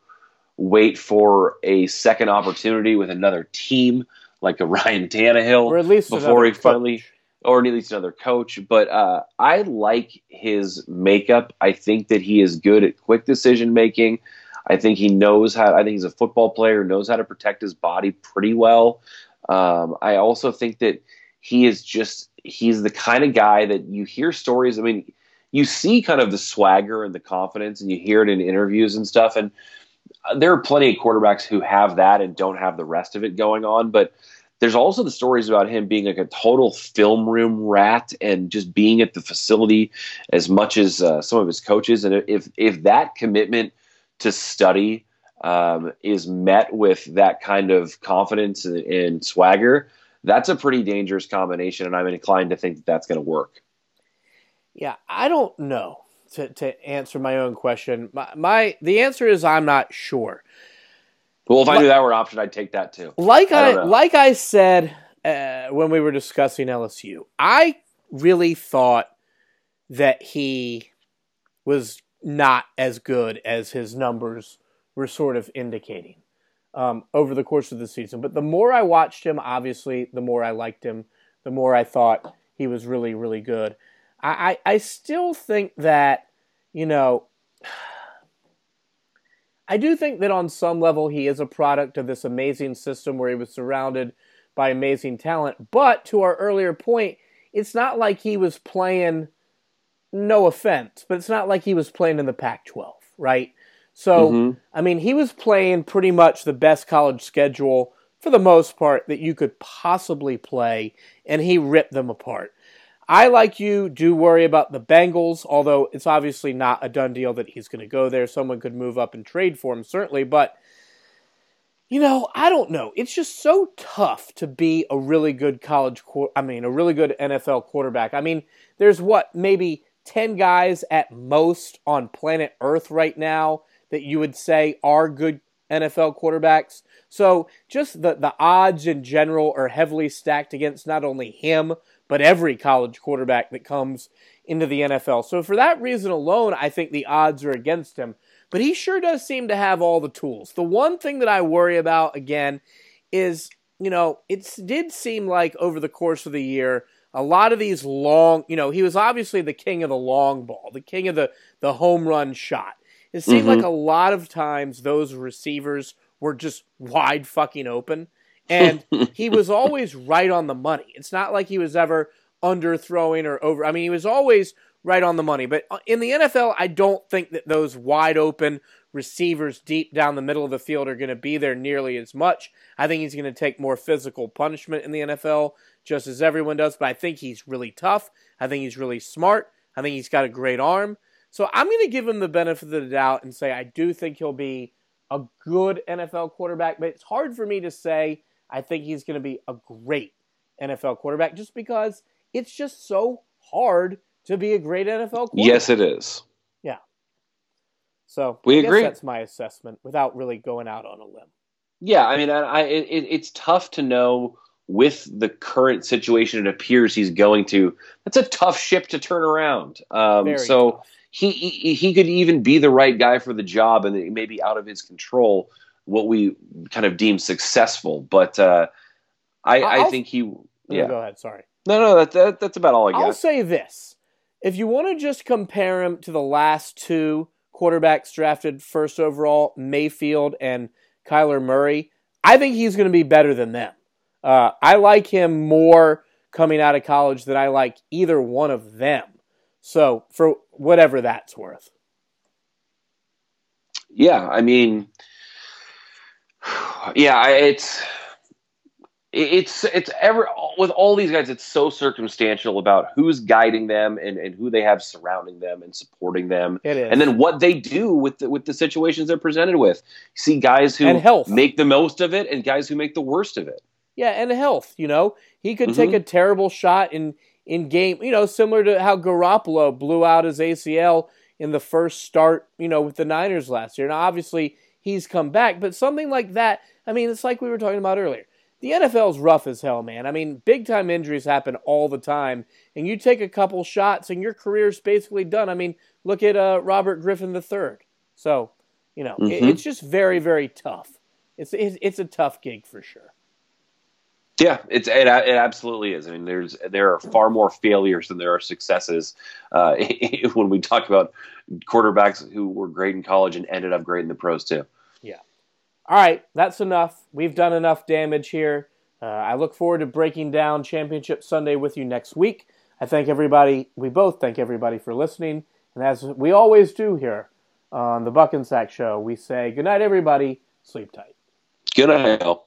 wait for a second opportunity with another team like a Ryan Tannehill, or at least before he coach. finally, or at least another coach. But uh, I like his makeup. I think that he is good at quick decision making. I think he knows how. I think he's a football player, knows how to protect his body pretty well. Um, I also think that he is just he's the kind of guy that you hear stories. I mean, you see kind of the swagger and the confidence, and you hear it in interviews and stuff. And uh, there are plenty of quarterbacks who have that and don't have the rest of it going on. But there's also the stories about him being like a total film room rat and just being at the facility as much as uh, some of his coaches. And if if that commitment to study um, is met with that kind of confidence and, and swagger, that's a pretty dangerous combination, and I'm inclined to think that that's going to work. Yeah, I don't know to, to answer my own question. My, my the answer is I'm not sure. Well, if I knew that were an option, I'd take that too. Like I, I like I said uh, when we were discussing LSU, I really thought that he was not as good as his numbers were sort of indicating um, over the course of the season. But the more I watched him, obviously, the more I liked him, the more I thought he was really, really good. I, I, I still think that, you know, I do think that on some level he is a product of this amazing system where he was surrounded by amazing talent. But to our earlier point, it's not like he was playing, no offense, but it's not like he was playing in the Pac 12, right? So, mm-hmm. I mean, he was playing pretty much the best college schedule for the most part that you could possibly play, and he ripped them apart. I, like you, do worry about the Bengals, although it's obviously not a done deal that he's going to go there. Someone could move up and trade for him, certainly, but you know, I don't know. It's just so tough to be a really good college, I mean, a really good NFL quarterback. I mean, there's what, maybe 10 guys at most on planet Earth right now that you would say are good NFL quarterbacks. So just the, the odds in general are heavily stacked against not only him, but every college quarterback that comes into the NFL. So for that reason alone, I think the odds are against him. But he sure does seem to have all the tools. The one thing that I worry about, again, is, you know, it did seem like over the course of the year, a lot of these long, you know, he was obviously the king of the long ball, the king of the, the home run shot. It seemed mm-hmm. like a lot of times those receivers were just wide fucking open. And he was always right on the money. It's not like he was ever underthrowing or over. I mean, he was always right on the money. But uh, in the NFL, I don't think that those wide open receivers deep down the middle of the field are going to be there nearly as much. I think he's going to take more physical punishment in the NFL, just as everyone does. But I think he's really tough. I think he's really smart. I think he's got a great arm. So I'm going to give him the benefit of the doubt and say I do think he'll be a good NFL quarterback, but it's hard for me to say I think he's going to be a great NFL quarterback just because it's just so hard to be a great NFL quarterback. Yes, it is. Yeah. So we agree. That's my assessment without really going out on a limb. Yeah, I mean, I, I it, it's tough to know with the current situation it appears he's going to. That's a tough ship to turn around. Um, so. Tough he, he he could even be the right guy for the job, and it may be out of his control what we kind of deem successful. But uh, I I'll, I think he yeah. Go ahead. Sorry. No, no, that, that that's about all I got. I'll say this: if you want to just compare him to the last two quarterbacks drafted first overall, Mayfield and Kyler Murray, I think he's going to be better than them. Uh, I like him more coming out of college than I like either one of them. So for whatever that's worth. Yeah, I mean, yeah, it's it's it's ever with all these guys it's so circumstantial about who's guiding them and, and who they have surrounding them and supporting them It is. and then what they do with the, with the situations they're presented with you see guys who And make the most of it and guys who make the worst of it Yeah, and health. You know, he could Mhm. take a terrible shot in in game. You know, similar to how Garoppolo blew out his ACL in the first start. You know, with the Niners last year. Now, obviously, he's come back, but something like that. I mean, it's like we were talking about earlier. The NFL's rough as hell, man. I mean, big time injuries happen all the time, and you take a couple shots, and your career's basically done. I mean, look at uh, Robert Griffin III. So, you know, it, Mhm. it's just very, very tough. It's, it's it's a tough gig for sure. Yeah, it's it, it absolutely is. I mean, there's there are far more failures than there are successes. Uh, when we talk about quarterbacks who were great in college and ended up great in the pros too. Yeah. All right, that's enough. We've done enough damage here. Uh, I look forward to breaking down Championship Sunday with you next week. I thank everybody. We both thank everybody for listening. And as we always do here on the Buck and Saks Show, we say good night, everybody. Sleep tight. Good night.